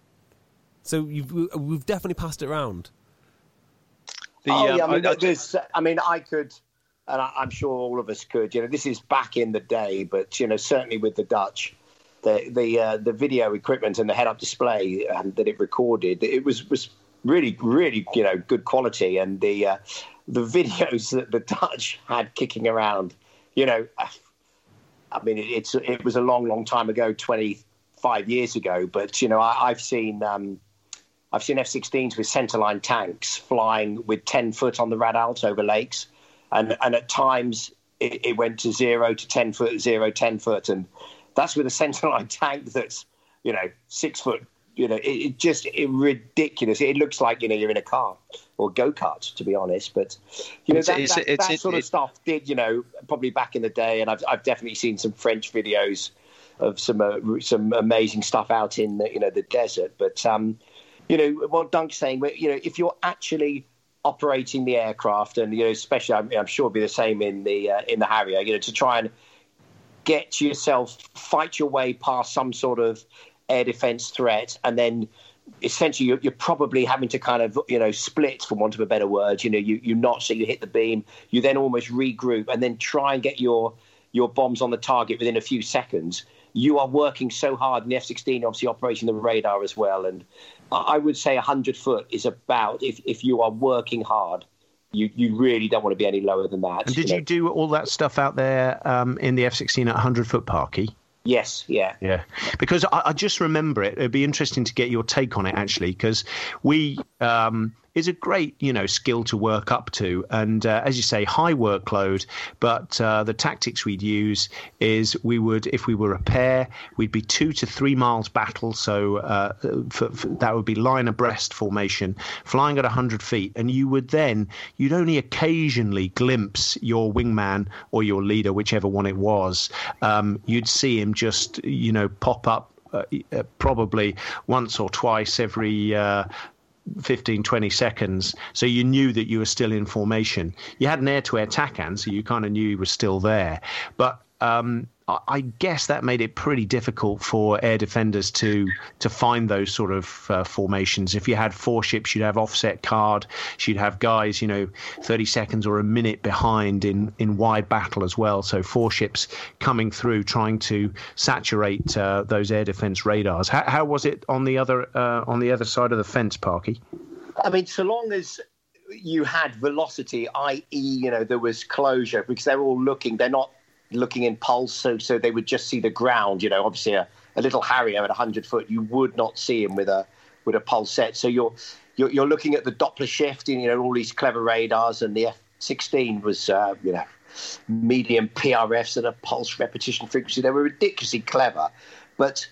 so we've definitely passed it around. The, oh um, yeah, I mean, I, I mean, I could and I, am sure all of us could. You know, this is back in the day, but you know, certainly with the Dutch, the the uh, the video equipment and the head-up display um, that it recorded, it was was really really you know good quality, and the uh, the videos that the Dutch had kicking around, you know, I mean, it, it's it was a long long time ago, 25 years ago, but you know, I, have seen. Um, I've seen F-16s with centerline tanks flying with 10 foot on the Radalt over lakes and and at times it, it, went to zero to ten foot, zero ten foot, and that's with a centerline tank that's you know six foot. You know, it, it just it, ridiculous. It looks like you know you're in a car or go kart, to be honest. But you know it's, that, it's, that, it's, that sort of stuff did you know probably back in the day, and I've I've definitely seen some French videos of some uh, some amazing stuff out in the, you know the desert. But um, you know what Dunk's saying, you know if you're actually operating the aircraft, and you know, especially I'm, I'm sure it'll be the same in the uh, in the Harrier. You know, to try and get yourself fight your way past some sort of air defense threat, and then essentially you're, you're, probably having to kind of you know split, for want of a better word. You know, you you not so you hit the beam, you then almost regroup, and then try and get your your bombs on the target within a few seconds. You are working so hard, and the F-16 obviously operating the radar as well, and I would say 100 foot is about, if, if you are working hard, you, you really don't want to be any lower than that. And did you, know? you do all that stuff out there um, in the F 16 at 100 foot parky? Yes, yeah. Yeah. Because I, I, just remember it. It'd be interesting to get your take on it, actually, because we um, is a great, you know, skill to work up to. And uh, as you say, high workload. But uh, the tactics we'd use is we would, if we were a pair, we'd be two to three miles battle. So uh, for, for, that would be line abreast formation, flying at 100 feet. And you would then, you'd only occasionally glimpse your wingman or your leader, whichever one it was. Um, you'd see him just, you know, pop up uh, probably once or twice every uh, 15, 20 seconds. So you knew that you were still in formation. You had an air to air TACAN, so you kind of knew you were still there. But um, I guess that made it pretty difficult for air defenders to to find those sort of uh, formations. If you had four ships, you'd have offset card. You'd have guys, you know, 30 seconds or a minute behind in, in wide battle as well. So four ships coming through, trying to saturate uh, those air defense radars. How, how was it on the other uh, on the other side of the fence, Parky? I mean, so long as you had velocity, i.e., you know, there was closure because they're all looking. They're not looking in pulse, so so they would just see the ground. You know, obviously a, a little Harrier at hundred foot, you would not see him with a with a pulse set. So you're you're, you're looking at the Doppler shift, and you know all these clever radars, and the F-16 was uh, you know medium PRFs and a pulse repetition frequency. They were ridiculously clever, but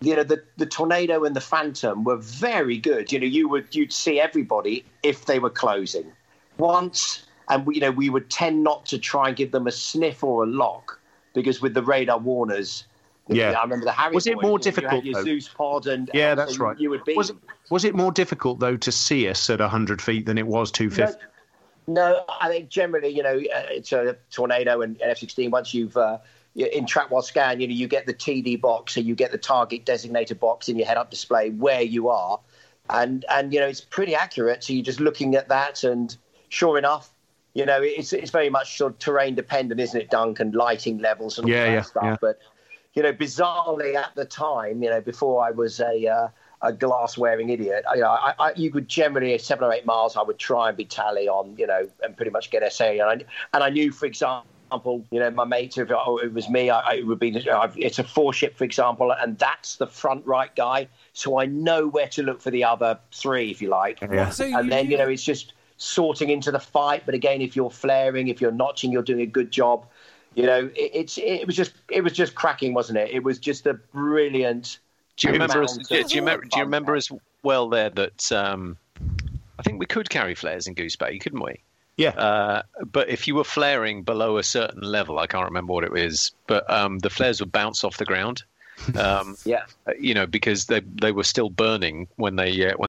you know the the tornado and the phantom were very good. You know you would you'd see everybody if they were closing. Once and we, you know we would tend not to try and give them a sniff or a lock because with the radar warners. Yeah, I remember the Harry. Was it boys, more you difficult? Your Zeus pod and yeah, and that's right. You would be. Was it, was it more difficult though to see us at hundred feet than it was two fifty? No, no, I think generally, you know, uh, it's a tornado and F-16. Once you've uh, in track while scan, you know, you get the TD box, so you get the target designated box in your head-up display where you are, and and you know it's pretty accurate. So you're just looking at that, and sure enough, you know, it's it's very much sort of terrain dependent, isn't it, Duncan? Lighting levels and all yeah, that yeah, stuff. Yeah. But you know, bizarrely at the time, you know, before I was a uh, a glass wearing idiot, you know, I, I, you could generally at seven or eight miles, I would try and be tally on, you know, and pretty much get SA. And I, and I knew, for example. You know, my mate, if it was me, I, it would be. It's a four ship, for example, and that's the front right guy. So I know where to look for the other three, if you like. Yeah. So and you- then you know, it's just sorting into the fight. But again, if you're flaring, if you're notching, you're doing a good job. You know, it, it's it was just it was just cracking, wasn't it? It was just a brilliant. Do you remember? As, amount do, you remember? Do you remember as well there that um, I think we could carry flares in Goose Bay, couldn't we? Yeah. Uh, but if you were flaring below a certain level, I can't remember what it is, but um, the flares would bounce off the ground. Um, Yeah. you know, because they they were still burning when they uh, when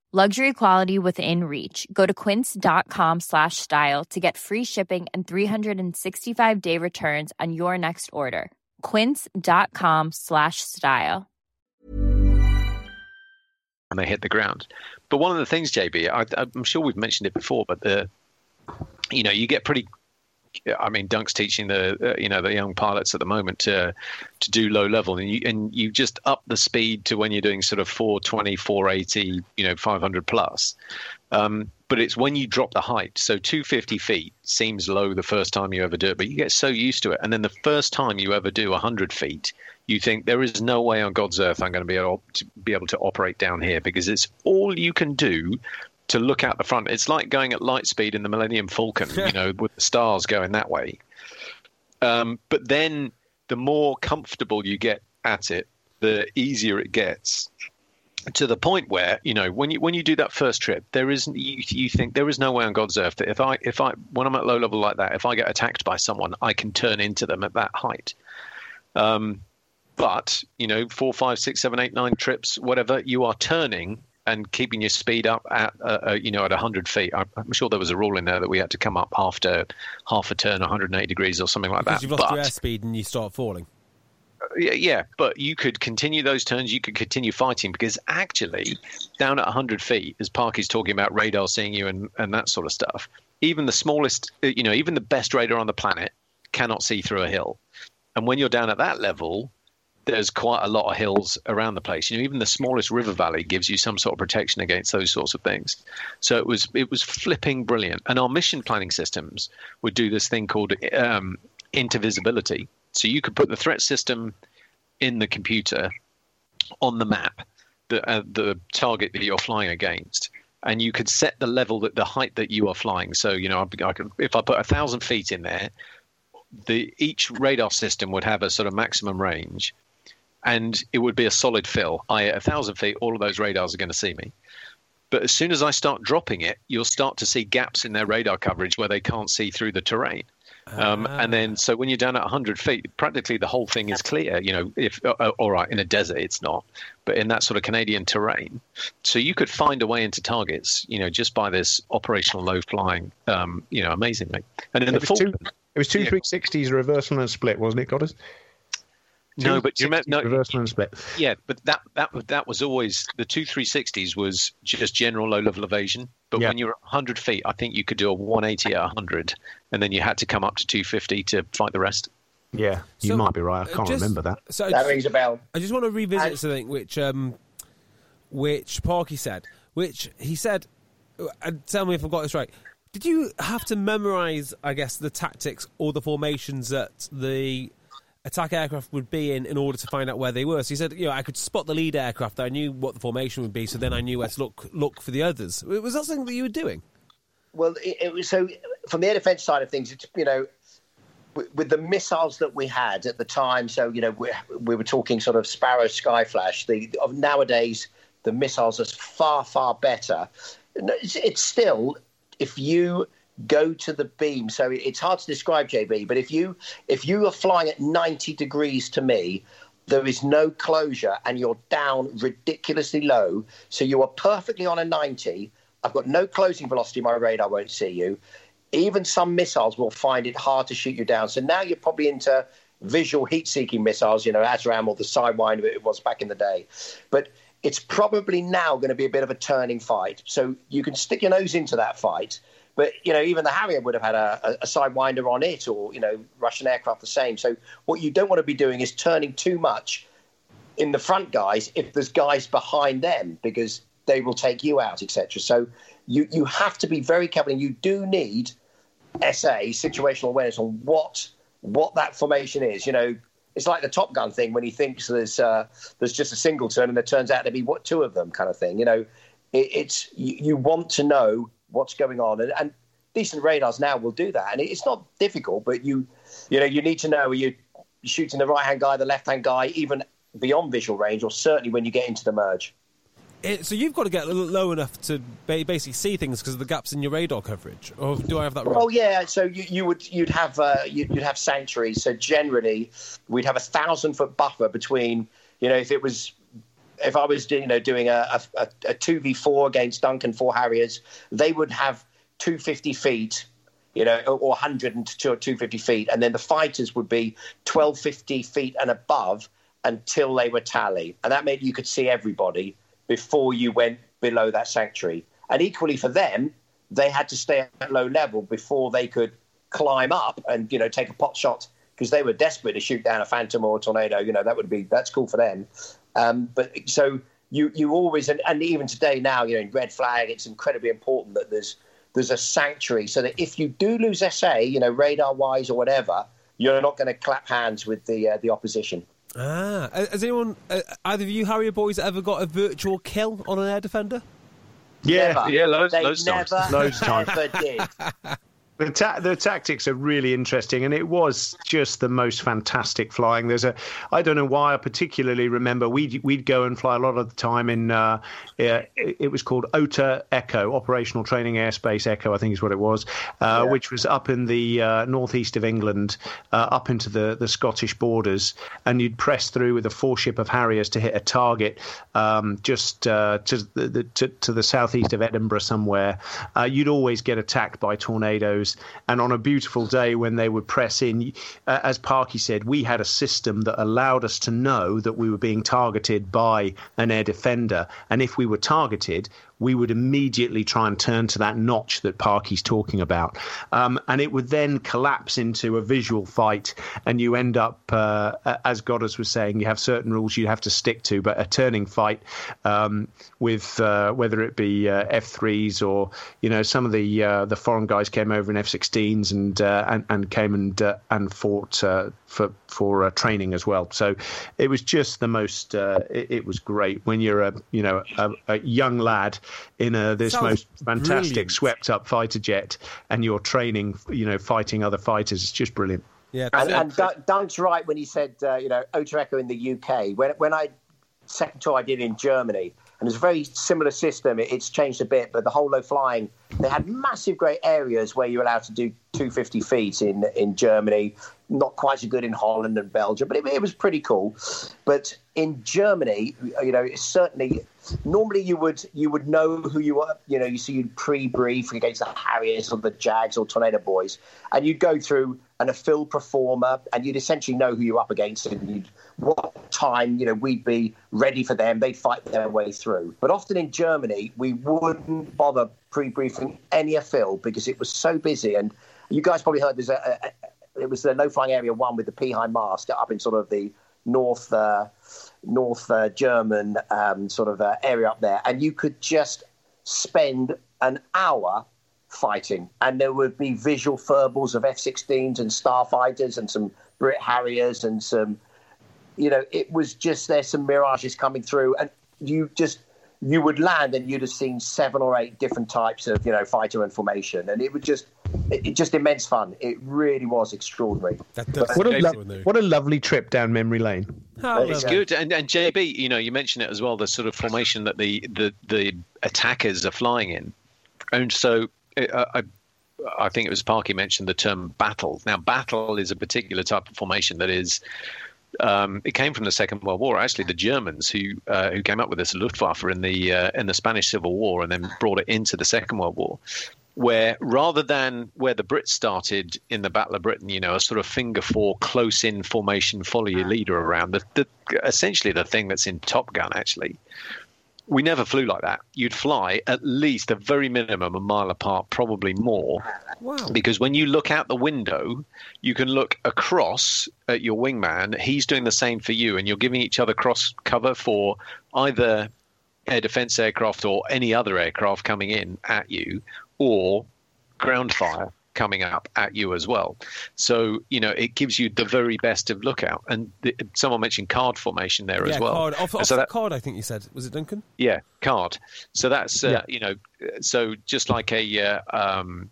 Luxury quality within reach. Go to quince.com slash style to get free shipping and 365 day returns on your next order. Quince.com slash style. And they hit the ground. But one of the things, JB, I, I'm sure we've mentioned it before, but the you know you get pretty I mean, Dunk's teaching the uh, you know the young pilots at the moment to to do low level, and you and you just up the speed to when you're doing sort of 420, 480, you know, 500 plus. Um, but it's when you drop the height. So 250 feet seems low the first time you ever do it, but you get so used to it, and then the first time you ever do 100 feet, you think there is no way on God's earth I'm going to be able to be able to operate down here because it's all you can do to look out the front. It's like going at light speed in the Millennium Falcon, you know, with the stars going that way. Um, but then the more comfortable you get at it, the easier it gets. To the point where you know when you when you do that first trip, there is you, you think there is no way on God's earth that if I if I when I'm at low level like that, if I get attacked by someone, I can turn into them at that height. Um, but you know, four, five, six, seven, eight, nine trips, whatever, you are turning and keeping your speed up at uh, uh, you know at 100 feet. I'm sure there was a rule in there that we had to come up after half a turn, 180 degrees or something like because that. You've lost but, your airspeed and you start falling. Yeah, yeah, but you could continue those turns. You could continue fighting because actually, down at 100 feet, as Parky's talking about radar seeing you and, and that sort of stuff, even the smallest, uh, you know, even the best radar on the planet cannot see through a hill. And when you're down at that level, there's quite a lot of hills around the place. You know, even the smallest river valley gives you some sort of protection against those sorts of things. So it was it was flipping brilliant. And our mission planning systems would do this thing called um, intervisibility. So you could put the threat system in the computer on the map, the uh, the target that you're flying against. And you could set the level that the height that you are flying. So you know, I could, if I put a thousand feet in there, the each radar system would have a sort of maximum range, and it would be a solid fill. I at a thousand feet, all of those radars are going to see me. But as soon as I start dropping it, you'll start to see gaps in their radar coverage where they can't see through the terrain. Um, Ah. and then, so when you're down at 100 feet, practically the whole thing is clear. You know, if uh, uh, all right, in a desert it's not, but in that sort of Canadian terrain, so you could find a way into targets. You know, just by this operational low flying. Um, you know, amazingly. And in It the was two, it was two Yeah. 360s, reversal and split, wasn't it, Goddard? No, but you remember, no, reversal and split. Yeah, but that that that was always the two 360s was just general low level evasion. But Yeah. when you're 100 feet, I think you could do a 180 at 100, and then you had to come up to 250 to fight the rest. Yeah, you might be right. I uh, can't just- remember that. So That rings a bell. I just want to revisit And- something which um, which Parky said, which he said. uh, And tell me if I've got this right. Did you have to memorize, I guess, the tactics or the formations that the attack aircraft would be in in order to find out where they were? So he said, you know, I could spot the lead aircraft. I knew what the formation would be, so then I knew where to look look for the others. Was that something that you were doing? Well, it, it was so from the air defence side of things, it's you know, with, with the missiles that we had at the time. So you know, we, we were talking sort of Sparrow, Skyflash. The of nowadays, the missiles are far far better. It's, it's still if you go to the beam. So it's hard to describe, JB. But if you if you are flying at ninety degrees to me. There is no closure, and you're down ridiculously low. So you are perfectly on a 90, I've got no closing velocity. My radar won't see you. Even some missiles will find it hard to shoot you down. So now you're probably into visual heat-seeking missiles, you know, ASRAAM or the Sidewinder it was back in the day. But it's probably now going to be a bit of a turning fight. So you can stick your nose into that fight. But you know, even the Harrier would have had a, a, sidewinder on it, or you know, Russian aircraft the same. So what you don't want to be doing is turning too much in the front guys if there's guys behind them because they will take you out, etc. So you you have to be very careful, and you do need SA situational awareness on what what that formation is. You know, it's like the Top Gun thing when he thinks there's uh, there's just a singleton and there turns out to be what two of them kind of thing. You know, it, it's you, you want to know what's going on, and, and decent radars now will do that, and it's not difficult, but you you know you need to know are you shooting the right hand guy, the left hand guy, even beyond visual range, or certainly when you get into the merge. It, so you've got to get low enough to ba- basically see things because of the gaps in your radar coverage. Or do I have that wrong? Oh yeah, so you, you would you'd have uh, you'd, you'd have sanctuaries. So generally, we'd have a thousand foot buffer between you know if it was if I was you know doing a a two v four against Duncan four Harriers, they would have two fifty feet. You know, or 100 and or 250 feet, and then the fighters would be 1250 feet and above until they were tally, and that meant you could see everybody before you went below that sanctuary. And equally for them, they had to stay at low level before they could climb up and you know take a pot shot because they were desperate to shoot down a phantom or a tornado. You know that would be that's cool for them. Um, but so you you always and, and even today now you know in red flag it's incredibly important that there's there's a sanctuary so that if you do lose SA, you know radar wise or whatever, you're not going to clap hands with the uh, the opposition. Ah, has anyone, uh, either of you Harrier boys, ever got a virtual kill on an air defender? Yeah, Never. yeah, loads- they loads of never, times. Loads of times. did. The, ta- the tactics are really interesting, and it was just the most fantastic flying. There's a, I don't know why I particularly remember we'd we'd go and fly a lot of the time in, uh, it, it was called OTA Echo, Operational Training Airspace Echo, I think is what it was, uh, which was up in the uh, northeast of England, uh, up into the the Scottish borders, and you'd press through with a four ship of Harriers to hit a target um, just uh, to the, the to, to the southeast of Edinburgh somewhere. Uh, you'd always get attacked by tornadoes, and on a beautiful day when they would press in, uh, as Parky said, we had a system that allowed us to know that we were being targeted by an air defender, and if we were targeted, we would immediately try and turn to that notch that Parky's talking about. Um, and it would then collapse into a visual fight, and you end up, uh, as Goddard was saying, you have certain rules you have to stick to, but a turning fight um, with uh, whether it be uh, F3s or, you know, some of the uh, the foreign guys came over in F16s and uh, and, and came and uh, and fought for for uh, training as well. So it was just the most. Uh, it, it was great when you're a you know a, a young lad in a, this Sounds most fantastic brilliant. swept up fighter jet, and you're training you know fighting other fighters. It's just brilliant. Yeah, And, and Dun- Dunk's right when he said, uh, you know, Ota Echo in the UK. When when I second tour I did in Germany, and it's a very similar system. It, it's changed a bit, but the whole low flying, they had massive great areas where you're allowed to do 250 feet in in Germany. Not quite so good in Holland and Belgium, but it, it was pretty cool. But in Germany, you know, it's certainly normally you would you would know who you were. You know, you see you'd pre-brief against the Harriers or the Jags or Tornado Boys, and you'd go through and a fill performer, and you'd essentially know who you're up against and you'd, what time you know we'd be ready for them. They'd fight their way through. But often in Germany, we wouldn't bother pre-briefing any fill because it was so busy. And you guys probably heard there's a, a it was the no flying area one with the Peheim mast up in sort of the north uh, north uh, German um, sort of uh, area up there, and you could just spend an hour fighting, and there would be visual furballs of F-16s and starfighters and some Brit Harriers and some, you know, it was just there's some mirages coming through, and you just you would land and you'd have seen seven or eight different types of you know fighter and formation, and it would just it, it just immense fun. It really was extraordinary. That does What a, lo- what a lovely trip down memory lane. How It's It's lovely. good, and, and JB, you know, you mentioned it as well. The sort of formation that the the, the attackers are flying in, and so uh, I, I think it was Parky mentioned the term battle. Now, battle is a particular type of formation that is. Um, it came from the Second World War. Actually, the Germans who uh, who came up with this Luftwaffe in the uh, in the Spanish Civil War and then brought it into the Second World War, where rather than where the Brits started in the Battle of Britain, you know, a sort of finger four close in formation, follow your mm. leader around, the, the essentially the thing that's in Top Gun actually. We never flew like that. You'd fly at least a very minimum a mile apart, probably more, Wow. because when you look out the window, you can look across at your wingman. He's doing the same for you, and you're giving each other cross cover for either air defense aircraft or any other aircraft coming in at you, or ground fire coming up at you as well. So you know it gives you the very best of lookout. And the, someone mentioned card formation there yeah, as well. card. Off, off so that- card, I think you said. Was it Duncan? yeah, card. So that's uh, Yeah. you know, so just like a uh, um,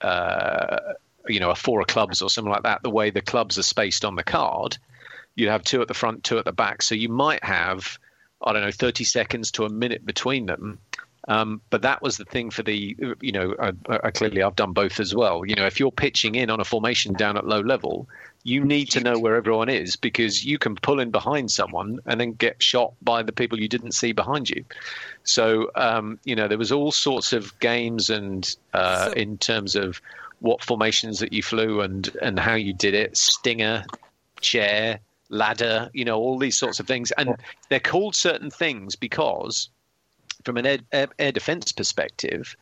uh, you know a four of clubs or something like that. The way the clubs are spaced on the card, you have two at the front, two at the back. So you might have I don't know thirty seconds to a minute between them. Um, but that was the thing for the, you know, I, I clearly I've done both as well. You know, if you're pitching in on a formation down at low level, you need to know where everyone is because you can pull in behind someone and then get shot by the people you didn't see behind you. So, um, you know, there was all sorts of games and uh, So- in terms of what formations that you flew and and how you did it, stinger, chair, ladder, you know, all these sorts of things, and they're called certain things because from an air, air, defense perspective,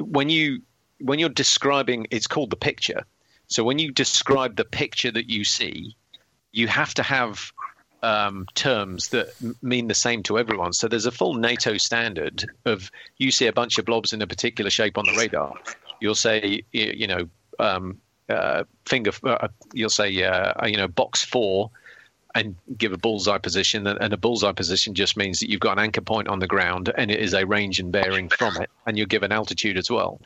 when you when you're describing, it's called the picture. So when you describe the picture that you see, you have to have um, terms that mean the same to everyone. So there's a full NATO standard of you see a bunch of blobs in a particular shape on the radar, you'll say you know um, uh, finger, uh, you'll say uh, you know box four. And give a bullseye position, and a bullseye position just means that you've got an anchor point on the ground, and it is a range and bearing from it, and you give an altitude as well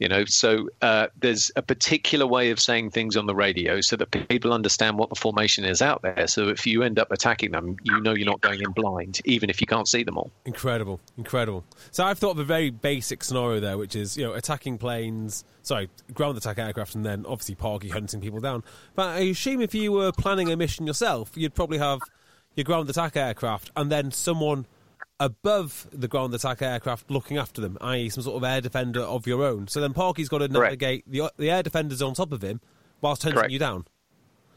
you know so uh, there's a particular way of saying things on the radio so that people understand what the formation is out there so if you end up attacking them you know you're not going in blind even if you can't see them all Incredible, incredible. So I've thought of a very basic scenario there, which is you know attacking planes, sorry, ground attack aircraft, and then obviously Parky hunting people down. But I assume if you were planning a mission yourself, you'd probably have your ground attack aircraft, and then someone above the ground attack aircraft looking after them, i.e., some sort of air defender of your own. So then Parky's got to Correct. navigate the the air defenders on top of him whilst hunting Correct. you down.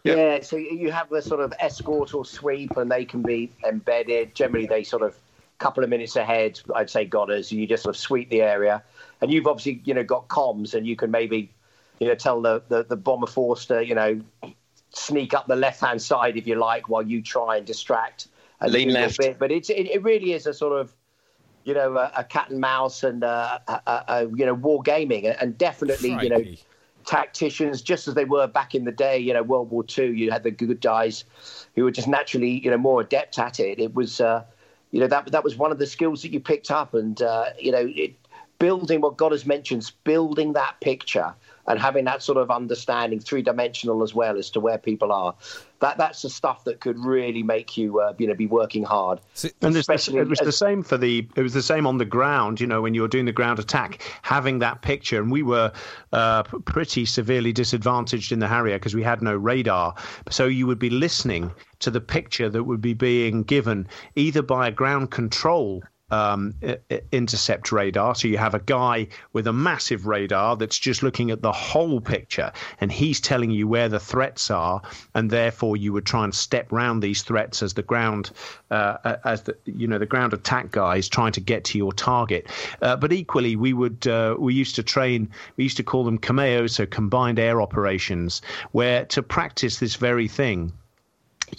Yeah. Yeah, so you have the sort of escort or sweep, and they can be embedded. Generally, they sort of couple of minutes ahead. I'd say got us. You just sort of sweep the area, and you've obviously you know got comms, and you can maybe you know tell the the, the bomber force to you know sneak up the left hand side if you like, while you try and distract a Lean left. bit. But it's it, it really is a sort of you know a, a cat and mouse and uh, a, a, you know war gaming, and definitely you know tacticians, just as they were back in the day. You know, World War Two. You had the good guys who were just naturally, you know, more adept at it. It was, uh, you know, that that was one of the skills that you picked up, and uh, you know, it, building what Goddard's mentioned, building that picture and having that sort of understanding, three dimensional as well as to where people are. That that's the stuff that could really make you, uh, you know, be working hard. So- And it was the same for the. It was the same on the ground. You know, when you were doing the ground attack, having that picture, and we were uh, pretty severely disadvantaged in the Harrier because we had no radar. So you would be listening to the picture that would be being given either by a ground control. Um, intercept radar. So you have a guy with a massive radar that's just looking at the whole picture, and he's telling you where the threats are, and therefore you would try and step round these threats as the ground, uh, as the you know the ground attack guy is trying to get to your target. Uh, but equally, we would uh, we used to train. We used to call them CAMEO, so combined air operations, where to practice this very thing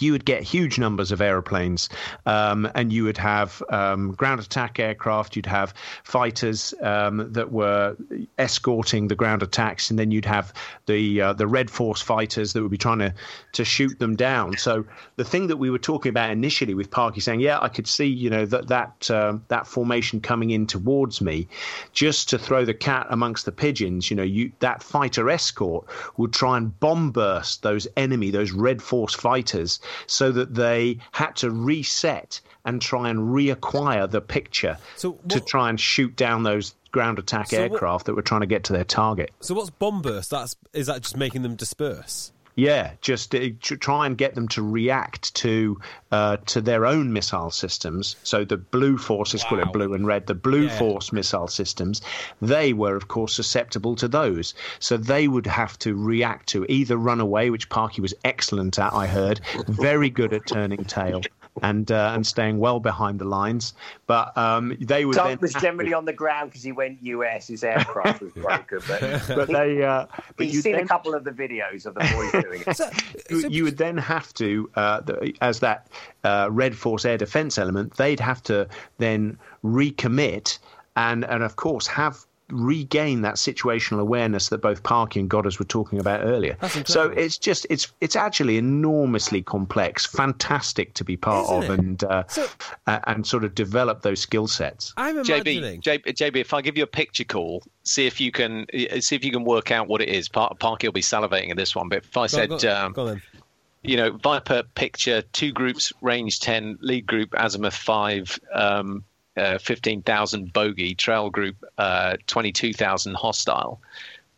you would get huge numbers of aeroplanes, um, and you would have um, ground attack aircraft. You'd have fighters um, that were escorting the ground attacks, and then you'd have the uh, the Red Force fighters that would be trying to to shoot them down. So the thing that we were talking about initially with Parky saying, "Yeah, I could see you know that that um, that formation coming in towards me," just to throw the cat amongst the pigeons. You know, you that fighter escort would try and bomb burst those enemy, those Red Force fighters, so that they had to reset and try and reacquire the picture So to try and shoot down those ground attack So what- aircraft that were trying to get to their target. So what's bomb burst? That's is that just making them disperse? Yeah, just uh, try and get them to react to uh, to their own missile systems. So the blue forces, call it blue and red, the blue Yeah. force missile systems, they were of course susceptible to those. So they would have to react to either run away, which Parky was excellent at, I heard, very good at turning tail. And uh, and staying well behind the lines, but um, they would then was have to- generally on the ground because he went US. His aircraft was broken, but, but they uh, but he's you seen then a couple of the videos of the boys doing it. So, you, so- you would then have to, uh, the, as that uh, Red Force air defense element, they'd have to then recommit and, and of course, have regain that situational awareness that both Parky and Goddard were talking about earlier. So it's just it's it's actually enormously complex, fantastic to be part Isn't of, it? and uh, So- uh, and sort of develop those skill sets. I'm imagining. JB, JB, JB, if I give you a picture call, see if you can see if you can work out what it is. Par- Parky will be salivating at this one, but if I Go said, go, um, go you know, Viper picture, two groups, range 10, lead group, azimuth 5, um, uh, 15,000 bogey, trail group, uh, 22,000 hostile.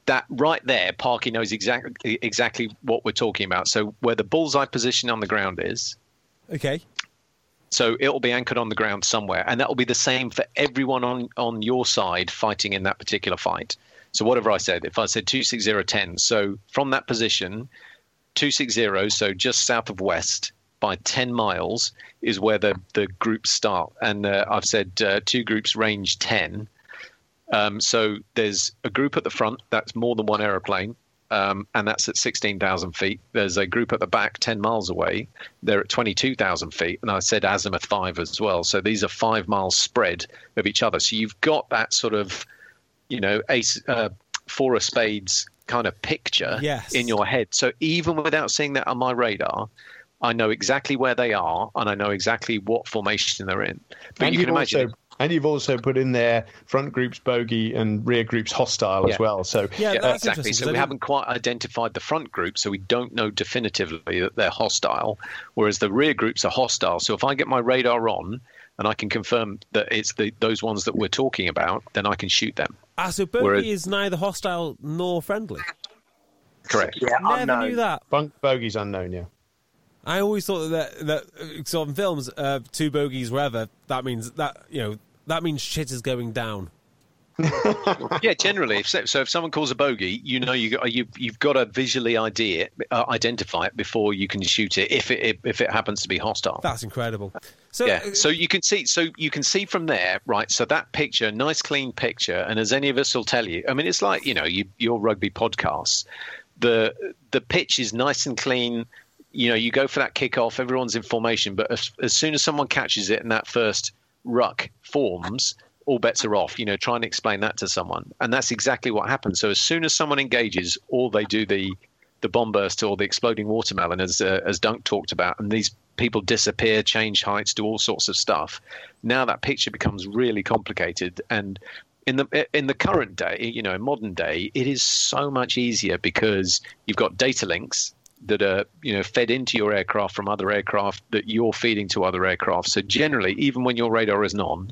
That right there, Parky knows exactly exactly what we're talking about. So where the bullseye position on the ground is, Okay. so it'll be anchored on the ground somewhere, and that will be the same for everyone on on your side fighting in that particular fight. So whatever I said, if I said two six zero ten, so from that position, two six zero, so just south of west by ten miles is where the the groups start, and uh, I've said uh, two groups range ten. Um, so there's a group at the front that's more than one aeroplane. Um, and that's at 16,000 feet. There's a group at the back 10 miles away. They're at 22,000 feet. And I said azimuth five as well. So these are five miles spread of each other. So you've got that sort of, you know, ace, uh, four of spades kind of picture Yes. in your head. So even without seeing that on my radar, I know exactly where they are and I know exactly what formation they're in. But and you you've can imagine. also and you've also put in there front groups bogey and rear groups hostile Yeah. as well. So Yeah, Yeah, that's exactly. So we didn't- haven't quite identified the front group, so we don't know definitively that they're hostile, whereas the rear groups are hostile. So if I get my radar on and I can confirm that it's the, those ones that we're talking about, then I can shoot them. Ah, so bogey Whereas- is neither hostile nor friendly. Correct. Yeah, Never unknown. knew that. bunk bogey's unknown. Yeah. I always thought that that uh, so in films, uh, two bogeys wherever that means that you know that means shit is going down. yeah, generally. If, so, so if someone calls a bogey, you know you got, you you've got to visually idea, uh, identify it before you can shoot it. If it if it happens to be hostile. That's incredible. So yeah uh, so you can see so you can see from there right so that picture nice clean picture and as any of us will tell you i mean it's like you know you, your rugby podcasts the the pitch is nice and clean you know you go for that kickoff everyone's in formation but as, as soon as someone catches it and that first ruck forms all bets are off you know try and explain that to someone and that's exactly what happens so as soon as someone engages or they do the the bomb burst or the exploding watermelon, as uh, as Dunk talked about, and these people disappear, change heights, do all sorts of stuff. Now that picture becomes really complicated, and in the in the current day, you know, in modern day, it is so much easier because you've got data links that are you know fed into your aircraft from other aircraft that you're feeding to other aircraft. So generally, even when your radar isn't on,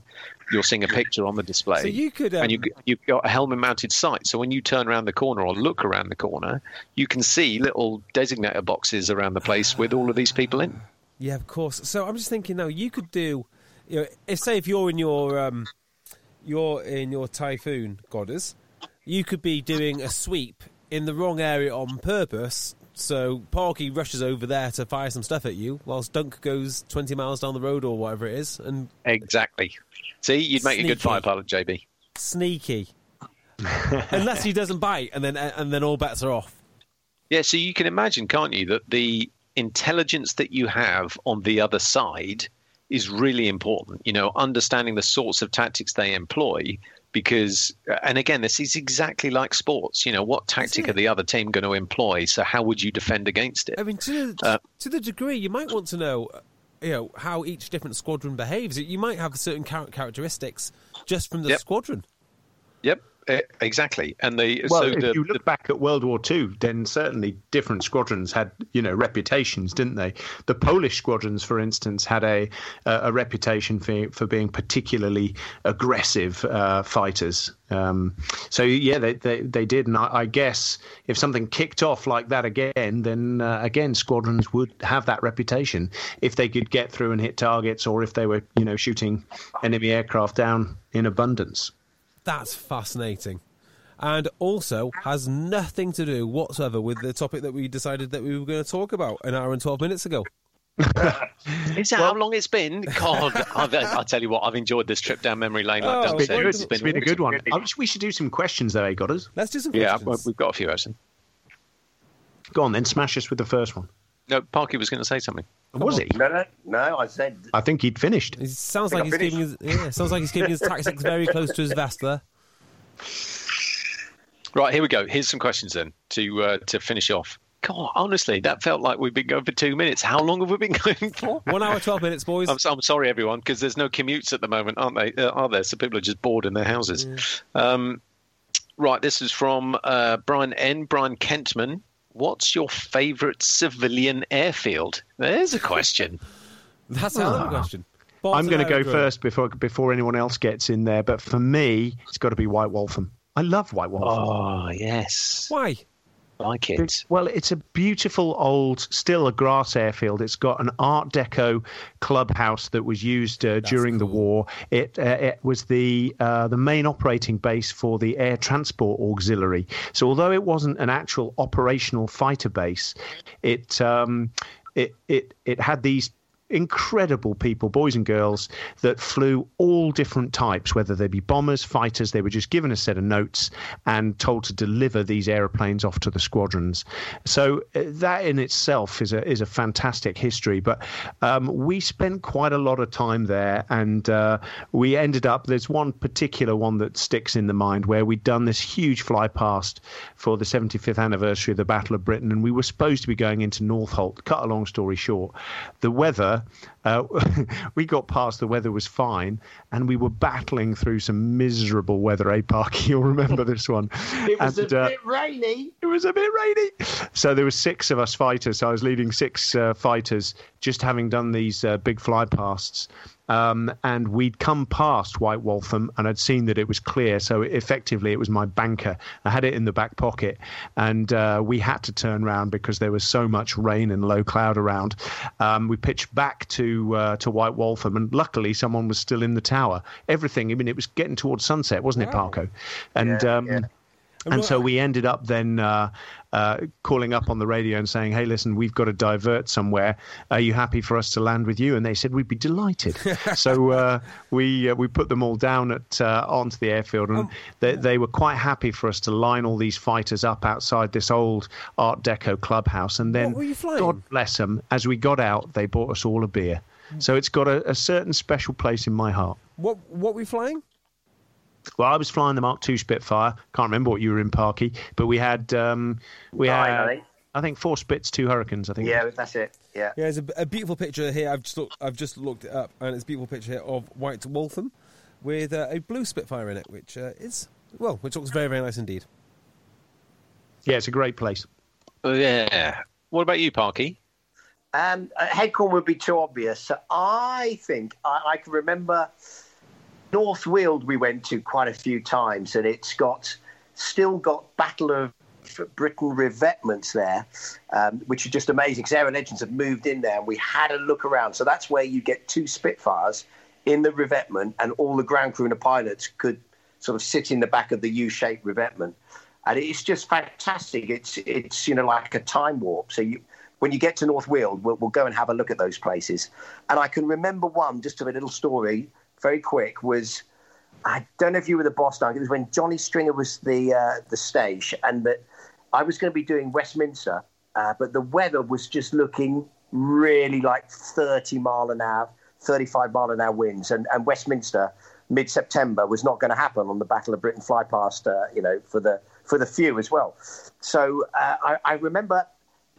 you're seeing a picture on the display. So you could, and you, um, you've got a helmet-mounted sight. So when you turn around the corner or look around the corner, you can see little designator boxes around the place with all of these people in. Yeah, of course. So I'm just thinking now, you could do, you know, if say if you're in your um, you're in your typhoon Godders, you could be doing a sweep in the wrong area on purpose. So Parky rushes over there to fire some stuff at you, whilst Dunk goes 20 miles down the road or whatever it is, and Exactly. See, you'd make a good fire pilot, JB. sneaky. Unless he doesn't bite, and then and then all bets are off. Yeah, so you can imagine, can't you, that the intelligence that you have on the other side is really important. You know, understanding the sorts of tactics they employ. Because, and again, this is exactly like sports. You know, what tactic are the other team going to employ? So, how would you defend against it? I mean, to the, Uh, to the degree you might want to know, you know, how each different squadron behaves. You might have certain characteristics just from the Yep. squadron. Yep, exactly. And the Well, so if the, you look the- back at World War II, then certainly different squadrons had, you know, reputations, didn't they? The Polish squadrons, for instance, had a a, a reputation for for being particularly aggressive uh, fighters. Um, so yeah, they, they they did, and I, I guess if something kicked off like that again, then uh, again squadrons would have that reputation if they could get through and hit targets, or if they were, you know, shooting enemy aircraft down in abundance. That's fascinating. And also has nothing to do whatsoever with the topic that we decided that we were going to talk about an hour and 12 minutes ago. is that how long it's been? God, I've, I tell you what, I've enjoyed this trip down memory lane. Like Oh, Doug it's said. been It's good. It's been a good one. I wish we should do some questions though, eh, Goddard? Let's do some Yeah, questions. well, we've got a few actually. Go on then, smash us with the first one. No, Parky was going to say something. Was he? No, no, no. I said I think he'd finished. It sounds like he's I keeping his yeah, sounds like he's keeping his tactics very close to his vest there. Right, here we go. Here's some questions then to uh, to finish off. God, honestly, that felt like we've been going for two minutes. How long have we been going for? One hour, 12 minutes, boys. I'm, I'm sorry, everyone, because there's no commutes at the moment, aren't they? Uh, are there? So people are just bored in their houses. Um, right, this is from uh, Brian N. Brian Kentman. What's your favourite civilian airfield? There's a question. That's a hell of a ah. question. I'm going to go Barton first before before anyone else gets in there. But for me, it's got to be White Waltham. I love White Waltham. Oh, yes. Why? Like it. Well, it's a beautiful old, still a grass airfield. It's got an Art Deco clubhouse that was used uh, during the war. It uh, it was the uh, the main operating base for the Air Transport Auxiliary. So although it wasn't an actual operational fighter base, it um, it it it had these incredible people, boys and girls, that flew all different types, whether they be bombers, fighters. They were just given a set of notes and told to deliver these aeroplanes off to the squadrons. So uh, that in itself is a is a fantastic history. But um, we spent quite a lot of time there, and uh, we ended up. There's one particular one that sticks in the mind where we'd done this huge fly past for the 75th anniversary of the Battle of Britain, and we were supposed to be going into Northolt. Cut a long story short, the weather uh, we got past, the weather was fine, and we were battling through some miserable weather, eh, Parky? You'll remember this one. It was and, a uh, bit rainy. It was a bit rainy. So there were six of us fighters. So I was leading six uh, fighters, just having done these uh, big fly pasts. Um, and we'd come past White Waltham and I'd seen that it was clear. So effectively, it was my banker. I had it in the back pocket, and uh, we had to turn round because there was so much rain and low cloud around. Um, we pitched back to uh, to White Waltham, and luckily, someone was still in the tower. Everything. I mean, it was getting towards sunset, wasn't it, Parko? And yeah, um, yeah. And so we ended up then uh, uh, calling up on the radio and saying, "Hey, listen, we've got to divert somewhere. Are you happy for us to land with you?" And they said we'd be delighted. so uh, we uh, we put them all down at uh, onto the airfield, and oh. they, they were quite happy for us to line all these fighters up outside this old Art Deco clubhouse. And then, God bless them, as we got out, they bought us all a beer. So it's got a, a certain special place in my heart. What what were we flying? Well, I was flying the Mark II Spitfire. Can't remember what you were in, Parky, but we had um, we had I, I think four Spits, two Hurricanes. I think. Yeah, that's it. Yeah. Yeah, there's a, a, beautiful picture here. I've just looked, I've just looked it up, and it's a beautiful picture here of White Waltham with uh, a blue Spitfire in it, which uh, is well, which looks very very nice indeed. Yeah, it's a great place. Oh, yeah. What about you, Parky? Um, uh, Headcorn would be too obvious. So I think I, I can remember North Weald we went to quite a few times, and it's got still got Battle of Britain revetments there, um, which are just amazing because Aero Legends have moved in there, and we had a look around. So that's where you get two Spitfires in the revetment, and all the ground crew and the pilots could sort of sit in the back of the U-shaped revetment, and it's just fantastic. It's it's you know like a time warp. So you when you get to North Weald, we'll, we'll go and have a look at those places. And I can remember one, just of a little story very quick was I don't know if you were the boss, Doug. It was when Johnny Stringer was the uh, the stage, and that I was going to be doing Westminster, uh, but the weather was just looking really like 30 mile an hour, 35 mile an hour winds, and, and Westminster mid September was not going to happen on the Battle of Britain fly past, uh, you know, for the for the few as well. So uh, I, I remember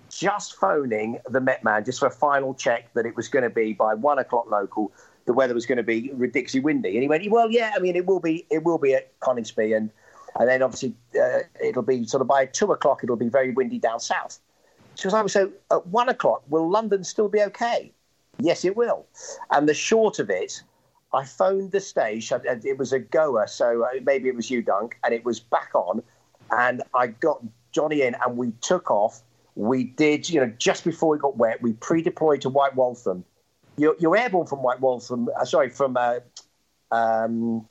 just phoning the Met man just for a final check that it was going to be by one o'clock local the weather was going to be ridiculously windy. And he went, well, yeah, I mean, it will be, it will be at Coningsby, and and then obviously uh, it'll be sort of by two o'clock, it'll be very windy down south. So I was so at one o'clock, will London still be okay? Yes, it will. And the short of it, I phoned the stage. It was a goer, so uh, maybe it was you, Dunk, and it was back on. And I got Johnny in, and we took off. We did, you know, just before we got wet, we pre-deployed to White Waltham you're, you're airborne from White Waltham. Uh, sorry, from uh, um,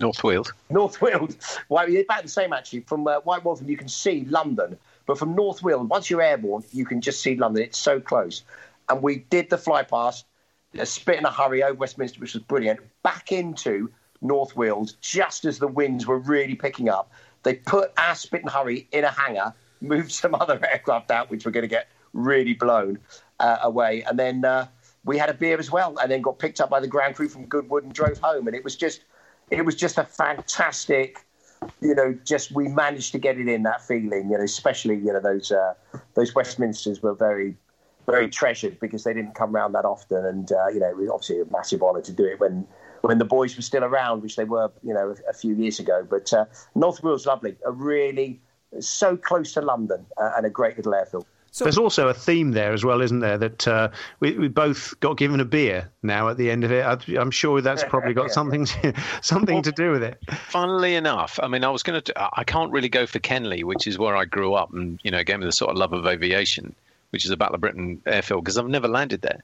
North Weald. North Weald. Well, about the same actually. From uh, White Waltham, you can see London, but from North Weald, once you're airborne, you can just see London. It's so close. And we did the fly past, a spit in a hurry over Westminster, which was brilliant. Back into North Weald, just as the winds were really picking up. They put our spit and hurry in a hangar, moved some other aircraft out, which were going to get really blown uh, away, and then. Uh, we had a beer as well, and then got picked up by the ground crew from Goodwood and drove home. And it was just, it was just a fantastic, you know, just we managed to get it in that feeling. You know, especially you know those uh, those Westminsters were very, very treasured because they didn't come around that often. And uh, you know, it was obviously a massive honour to do it when when the boys were still around, which they were, you know, a, a few years ago. But uh, North Weald's lovely, a really so close to London uh, and a great little airfield. So, There's also a theme there as well, isn't there? That uh, we, we both got given a beer now at the end of it. I, am sure that's probably got something to, something well, to do with it. Funnily enough, I mean, I was going to. I can't really go for Kenley, which is where I grew up, and you know, gave me the sort of love of aviation, which is about the Battle of Britain airfield, because I've never landed there.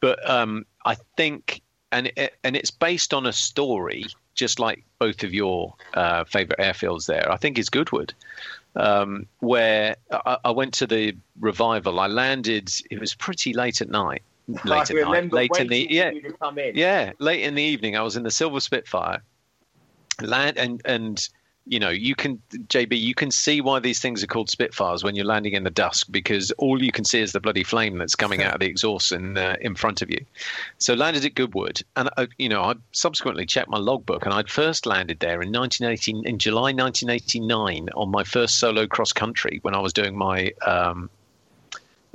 But um, I think, and it, and it's based on a story, just like both of your uh, favourite airfields there. I think is Goodwood um, where I, I, went to the revival. I landed, it was pretty late at night, late I at night, late in the yeah, in. yeah, late in the evening. I was in the Silver Spitfire, land and and you know you can JB you can see why these things are called Spitfires when you're landing in the dusk because all you can see is the bloody flame that's coming out of the exhaust in uh, in front of you. So landed at Goodwood, and uh, you know I subsequently checked my logbook, and I'd first landed there in 1980 in July 1989 on my first solo cross country when I was doing my um,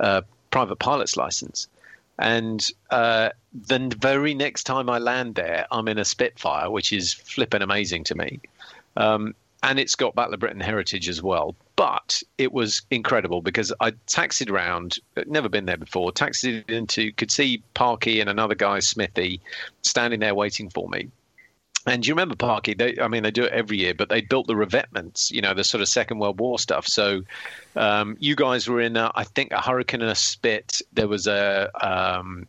uh, private pilot's license. And uh, the very next time I land there, I'm in a Spitfire, which is flipping amazing to me. Um, and it's got Battle of Britain heritage as well. But it was incredible because I taxied around, never been there before, taxied into, could see Parky and another guy, Smithy, standing there waiting for me. And you remember Parky? They, I mean, they do it every year, but they built the revetments, you know, the sort of Second World War stuff. So um, you guys were in, a, I think, a Hurricane and a Spit. There was a um,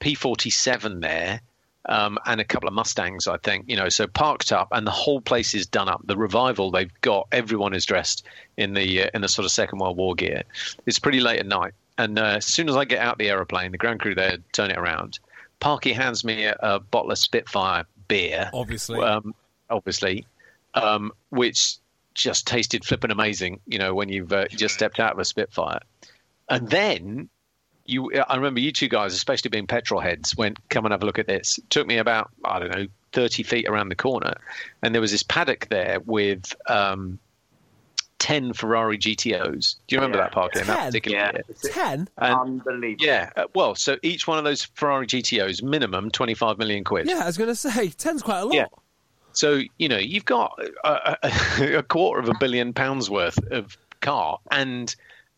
P47 there. Um, and a couple of Mustangs, I think, you know, so parked up, and the whole place is done up. The revival they've got, everyone is dressed in the uh, in the sort of Second World War gear. It's pretty late at night, and uh, as soon as I get out the aeroplane, the ground crew there turn it around. Parky hands me a, a bottle of Spitfire beer, Obviously. um, obviously, um, which just tasted flipping amazing. You know, when you've uh, just stepped out of a Spitfire, and then you. I remember you two guys, especially being petrol heads, went come and have a look at this. It took me about I don't know thirty feet around the corner, and there was this paddock there with. Um, 10 Ferrari GTOs. Do you remember Yeah. that park in that 10? particular Yeah. year? Ten? And- Unbelievable. yeah, uh, well, so each one of those Ferrari GTOs, minimum 25 million quid. Yeah, I was going to say ten's quite a lot. Yeah. So you know you've got a, a, a quarter of a billion pounds worth of car and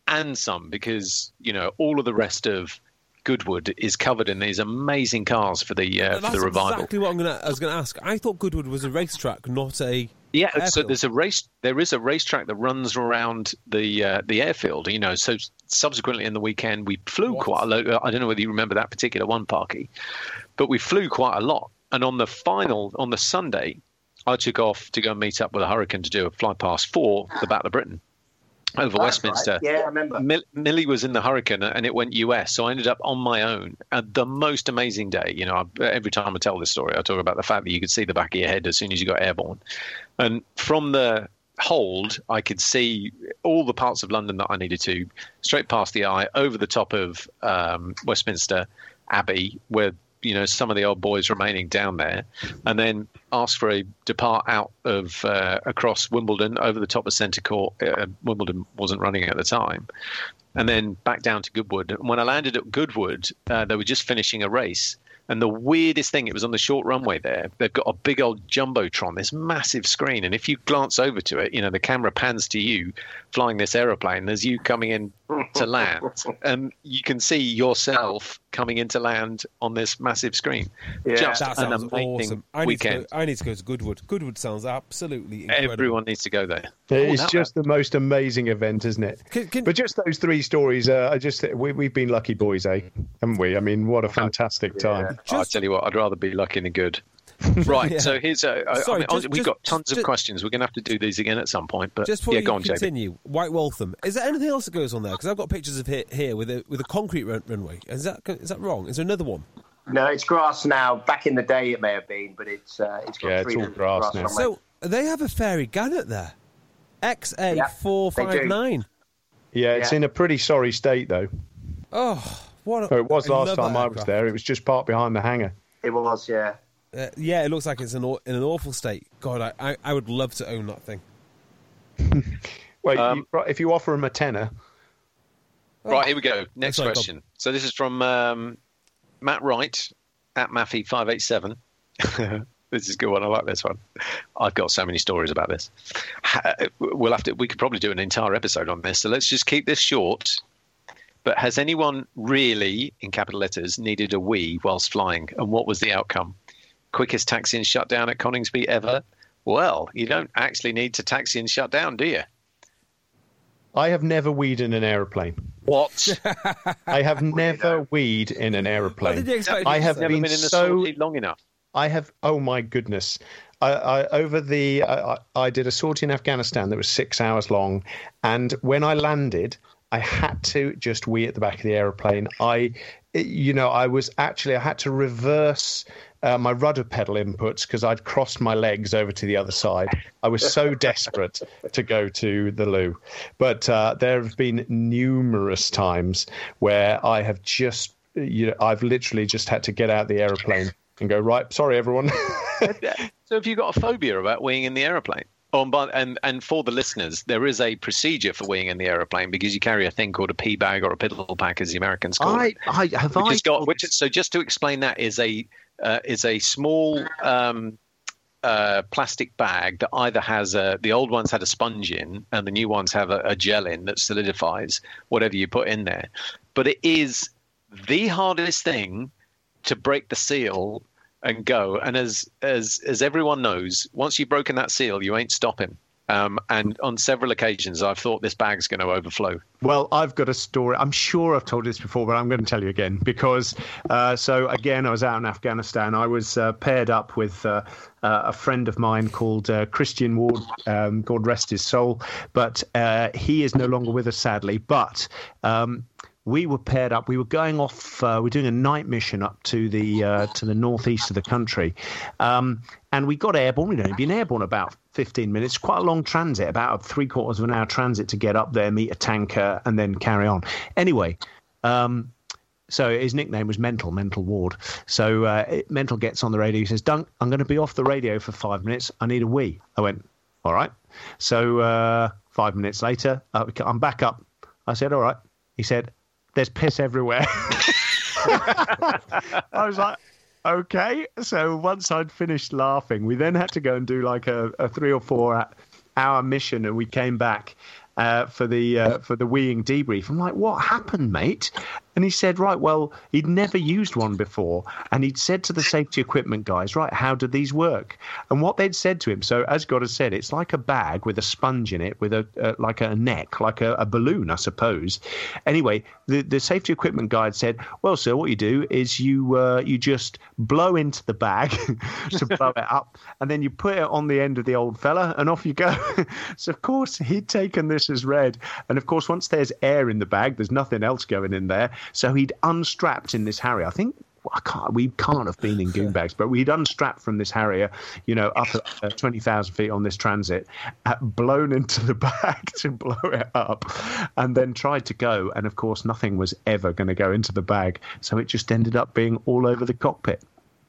and some because you know all of the rest of Goodwood is covered in these amazing cars for the uh, for the revival. exactly what I'm gonna, I was going to ask. I thought Goodwood was a racetrack, not a. Yeah, so there's a race. There is a racetrack that runs around the uh, the airfield. You know, so subsequently in the weekend we flew What? quite a lot. I don't know whether you remember that particular one, Parky, but we flew quite a lot. And on the final, on the Sunday, I took off to go and meet up with a Hurricane to do a fly past for the Battle of Britain over That's Westminster. right. Yeah, I remember. Mill- Millie was in the Hurricane and it went US, so I ended up on my own. And the most amazing day, you know, I, every time I tell this story, I talk about the fact that you could see the back of your head as soon as you got airborne. And from the hold, I could see all the parts of London that I needed to, straight past the eye, over the top of um, Westminster Abbey, where you know some of the old boys remaining down there, and then ask for a depart out of uh, across Wimbledon over the top of Centre Court. Uh, Wimbledon wasn't running at the time, and then back down to Goodwood. And when I landed at Goodwood, uh, they were just finishing a race. And the weirdest thing, it was on the short runway there. They've got a big old jumbotron, this massive screen, and if you glance over to it, you know the camera pans to you flying this aeroplane. There's you coming in to land, and you can see yourself coming into land on this massive screen. Yeah. Just That an amazing awesome. I need, to weekend. go, I need to go to Goodwood. Goodwood sounds absolutely incredible. Everyone needs to go there. It's Oh, that- just the most amazing event, isn't it? Can- can- but just those three stories, uh, I just we, we've been lucky boys, eh? Haven't we? I mean, what a fantastic time. I'll tell you what, I'd rather be lucky than good. Right, Yeah. so here's a. I- Sorry, I mean, just- we've just- got tons just- of questions. We're going to have to do these again at some point. But Just before yeah, you go on, Jamie. continue, White Waltham. Is there anything else that goes on there? Because I've got pictures of here, here with a with a concrete run, runway. Is that is that wrong? Is there another one? No, it's grass now. Back in the day, it may have been, but it's uh, it's got Yeah, it's all little grass now. runways. So they have a Fairey Gannet there. XA Yeah, four they five do. nine. Yeah, it's Yeah. in a pretty sorry state though. Oh, what! A, Oh, it was last time I was aircraft. there. It was just parked behind the hangar. it was, yeah. Uh, yeah, it looks like it's in, aw- in an awful state. God, I, I, I would love to own that thing. Wait, Um, you, if you offer him a tenner, Right, here we go. Next Sorry, Bob. question. So this is from um, Matt Wright at Maffy five eight seven. This is a good one. I like this one. I've got so many stories about this. We'll have to. We could probably do an entire episode on this. So let's just keep this short. But has anyone really, in capital letters, needed a wee whilst flying, and what was the outcome? Quickest taxi and shutdown at Coningsby ever? Well, you don't actually need to taxi and shut down, do you? I have never weed in an aeroplane. What? I have never weed in an aeroplane. Did you I have? Never been been in a so long enough. I have. Oh my goodness! I, I, over the, I, I I did a sortie in Afghanistan that was six hours long, and when I landed, I had to just wee at the back of the aeroplane. I, you know, I was actually I had to reverse uh, my rudder pedal inputs because I'd crossed my legs over to the other side. I was so desperate to go to the loo. But uh, there have been numerous times where I have just, you know, I've literally just had to get out the aeroplane and go, right, sorry, everyone. so have you got a phobia about weeing in the aeroplane? Oh, and, and and for the listeners, there is a procedure for weeing in the aeroplane because you carry a thing called a pee bag or a piddle pack, as the Americans call I, it. I have which I has got, which, so just to explain that is a uh, is a small um, uh, plastic bag that either has a the old ones had a sponge in and the new ones have a, a gel in that solidifies whatever you put in there. But it is the hardest thing to break the seal and go. And as as as everyone knows, once you've broken that seal, you ain't stopping. Um, and on several occasions, I've thought this bag's going to overflow. Well, I've got a story. I'm sure I've told this before, but I'm going to tell you again because. Uh, so again, I was out in Afghanistan. I was uh, paired up with uh, uh a friend of mine called uh, Christian Ward. Um, God rest his soul, but uh, he is no longer with us, sadly. But um, we were paired up. We were going off. Uh, we're doing a night mission up to the uh, to the northeast of the country, um, and we got airborne. We'd only been airborne about 15 minutes. Quite a long transit, about three quarters of an hour transit to get up there, meet a tanker, and then carry on. Anyway. Um, so his nickname was Mental, Mental Ward. So uh, Mental gets on the radio. He says, "Dunk, I'm going to be off the radio for five minutes. I need a wee." I went, "All right." So uh, five minutes later, uh, I'm back up. I said, "All right." He said, there's piss everywhere. I was like, okay. So once I'd finished laughing, we then had to go and do like a, a three or four hour mission, and we came back. Uh, for the uh, for the weeing debrief, I'm like, "What happened, mate?" And he said, right, well, he'd never used one before. And he'd said to the safety equipment guys, right, how do these work? And what they'd said to him, so as God has said, it's like a bag with a sponge in it, with a uh, like a neck, like a, a, balloon, I suppose. Anyway, the, the safety equipment guide said, well, sir, what you do is you uh, you just blow into the bag to blow it up, and then you put it on the end of the old fella, and off you go. so, of course, he'd taken this as read. And, of course, once there's air in the bag, there's nothing else going in there. So he'd unstrapped in this Harrier. I think I can't, we can't have been in goon bags, but we'd unstrapped from this Harrier, you know, up at uh, 20,000 feet on this transit, uh, blown into the bag to blow it up, and then tried to go. And of course, nothing was ever going to go into the bag. So it just ended up being all over the cockpit.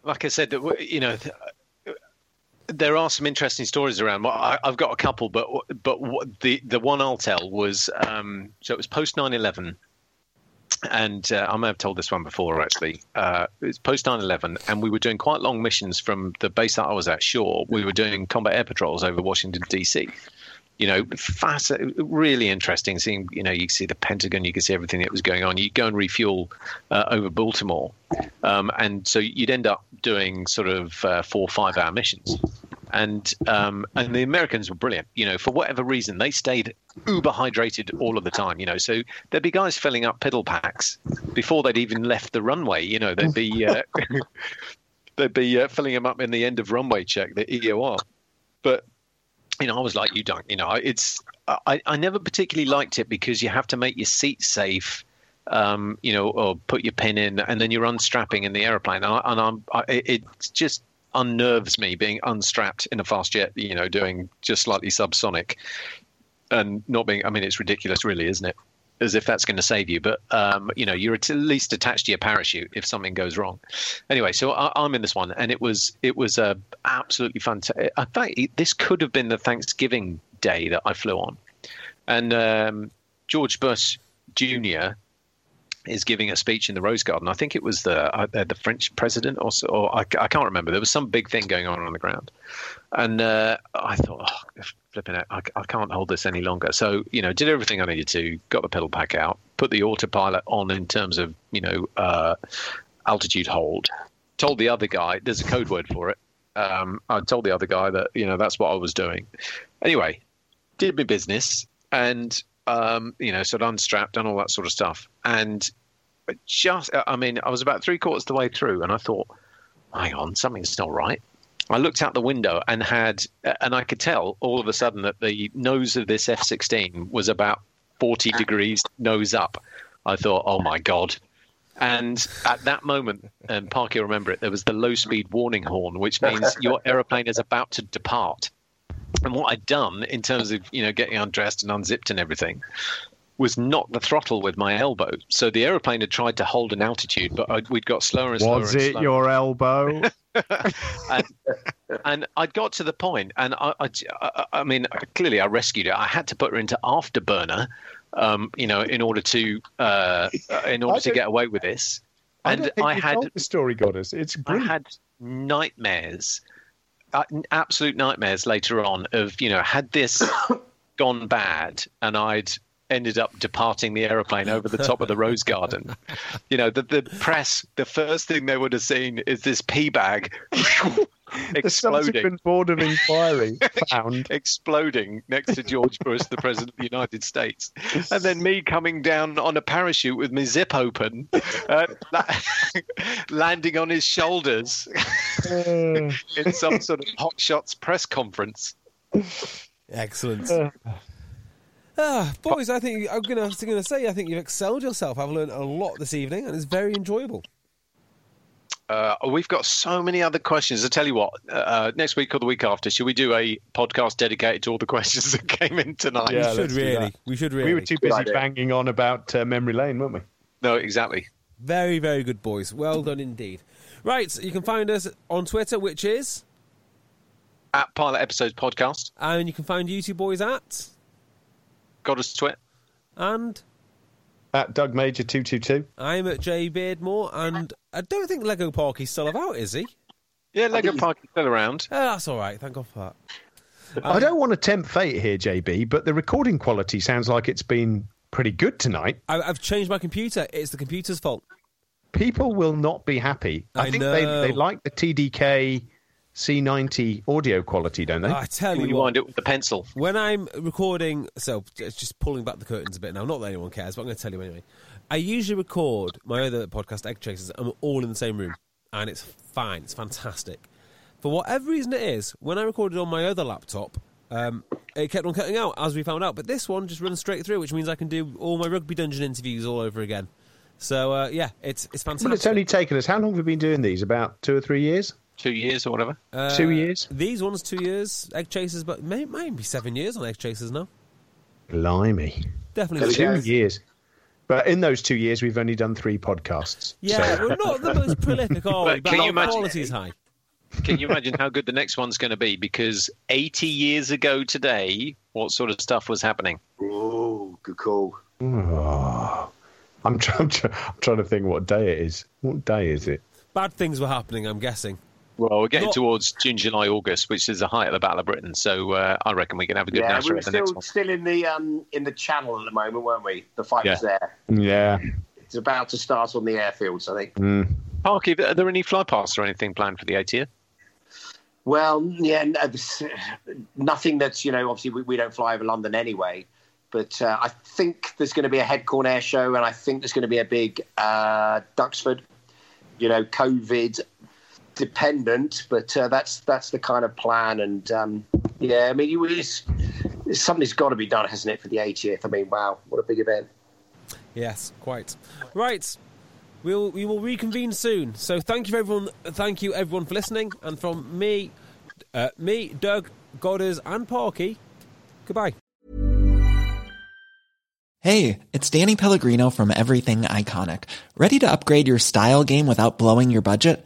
Like I said, you know, there are some interesting stories around. Well, I, have got a couple, but but the the one I'll tell was um, so it was post 9/11 and uh, I may have told this one before actually. Uh, it's post 9 11, and we were doing quite long missions from the base that I was at, Shaw. We were doing combat air patrols over Washington, D.C. You know, fast, really interesting seeing, you know, you see the Pentagon, you can see everything that was going on. You go and refuel uh, over Baltimore. Um, and so you'd end up doing sort of uh, four or five hour missions and um, and the Americans were brilliant. You know, for whatever reason, they stayed uber hydrated all of the time. You know, so there'd be guys filling up piddle packs before they'd even left the runway. You know, they'd be uh, they'd be uh, filling them up in the end of runway check, the EOR. But you know, I was like, you don't. You know, it's I, I never particularly liked it because you have to make your seat safe. Um, you know, or put your pin in, and then you're unstrapping in the airplane, and, I, and I'm, I, it's just unnerves me being unstrapped in a fast jet, you know, doing just slightly subsonic and not being, I mean, it's ridiculous, really, isn't it? As if that's going to save you. But, um, you know, you're at least attached to your parachute if something goes wrong. Anyway, so I, am in this one and it was, it was uh, absolutely fantastic. In fact, this could have been the Thanksgiving day that I flew on. And um, George Bush Jr., is giving a speech in the Rose Garden. I think it was the uh, the French president, or, or I, I, can't remember. There was some big thing going on on the ground, and uh, I thought, oh, flipping it, I, I, can't hold this any longer. So you know, did everything I needed to, got the piddle pack out, put the autopilot on in terms of you know uh, altitude hold. Told the other guy, there's a code word for it. Um, I told the other guy that you know that's what I was doing. Anyway, did my business and um, you know, sort of unstrapped and all that sort of stuff. And just, I mean, I was about three quarters of the way through, and I thought, hang on, something's not right. I looked out the window and had, and I could tell all of a sudden that the nose of this F 16 was about 40 degrees nose up. I thought, oh my God, And at that moment, and Park, you remember it, there was the low speed warning horn, which means your aeroplane is about to depart. And what I'd done in terms of you know getting undressed and unzipped and everything was knock the throttle with my elbow. So the aeroplane had tried to hold an altitude, but I'd, we'd got slower and slower. Was it slower. your elbow? and, and I'd got to the point, and I, I, I, mean, clearly I rescued it. I had to put her into afterburner, um, you know, in order to uh, in order to get away with this. And I, I had the story got us. It's brilliant. I had nightmares, uh, absolute nightmares later on of you know had this gone bad and I'd ended up departing the aeroplane over the top of the rose garden. You know, the, the press, the first thing they would have seen is this pee bag exploding. The subsequent board of inquiry found exploding next to George Bush, the president of the United States, and then me coming down on a parachute with my zip open, uh, landing on his shoulders uh. in some sort of hot shots press conference. Excellent. Uh. Ah, boys, I think I'm gonna, gonna say I think you've excelled yourself. I've learned a lot this evening, and it's very enjoyable. Uh, we've got so many other questions. I tell you what, uh, uh, next week or the week after, should we do a podcast dedicated to all the questions that came in tonight? Yeah, we should really. We should really. We were too busy banging on about uh, memory lane, weren't we? No, exactly. Very, very good, boys. Well done indeed. Right, so you can find us on Twitter, which is at Pilot Episodes Podcast, and you can find you two boys at got us twit. And at Doug Major two two two. I'm at J Beardmore, and I don't think Lego Park is still about, is he? Yeah, Lego Park is still around. Oh, that's all right. Thank God for that. Um, I don't want to tempt fate here, JB, but the recording quality sounds like it's been pretty good tonight. I, have changed my computer. It's the computer's fault. People will not be happy. I, I think know. they they like the TDK C90 audio quality, don't they? I tell you, you what, wind it with the pencil. When I'm recording, so just pulling back the curtains a bit now. Not that anyone cares, but I'm going to tell you anyway. I usually record my other podcast, Egg Chasers, and we're all in the same room, and it's fine. It's fantastic. For whatever reason it is, when I recorded on my other laptop, um, it kept on cutting out, as we found out. But this one just runs straight through, which means I can do all my Rugby Dungeon interviews all over again. So uh, yeah, it's it's fantastic. But it's only taken us. How long have we been doing these? About two or three years two years or whatever. Uh, two years. These ones two years. Egg chasers, but may, might be seven years on egg chasers now. Blimey, definitely two years. But in those two years, we've only done three podcasts. Yeah, so. we're not the most prolific, are we? But, but can you imagine, quality's high. Can you imagine how good the next one's going to be? Because 80 years ago today, what sort of stuff was happening? Oh, good call. Oh, I'm, trying, I'm trying to think what day it is. What day is it? Bad things were happening, I'm guessing. Well, we're getting Not... towards June, July, August, which is the height of the Battle of Britain. So uh, I reckon we can have a good yeah, we were still, still in the um, in the Channel at the moment, weren't we? The fight yeah. was there. Yeah. It's about to start on the airfields, I think. Mm. Parky, are there any fly pasts or anything planned for the 80th? Well, yeah, no, nothing that's you know. Obviously, we, we don't fly over London anyway. But uh, I think there's going to be a Headcorn air show, and I think there's going to be a big uh, Duxford. You know, COVID dependent, but uh, that's that's the kind of plan. And um, yeah, I mean, it's, something's got to be done, hasn't it, for the 80th? I mean, wow, what a big event! Yes, quite right. We'll we will reconvene soon. So thank you everyone. Thank you everyone for listening. And from me, uh, me, Doug, Godders, and Parky. Goodbye. Hey, it's Danny Pellegrino from Everything Iconic. Ready to upgrade your style game without blowing your budget?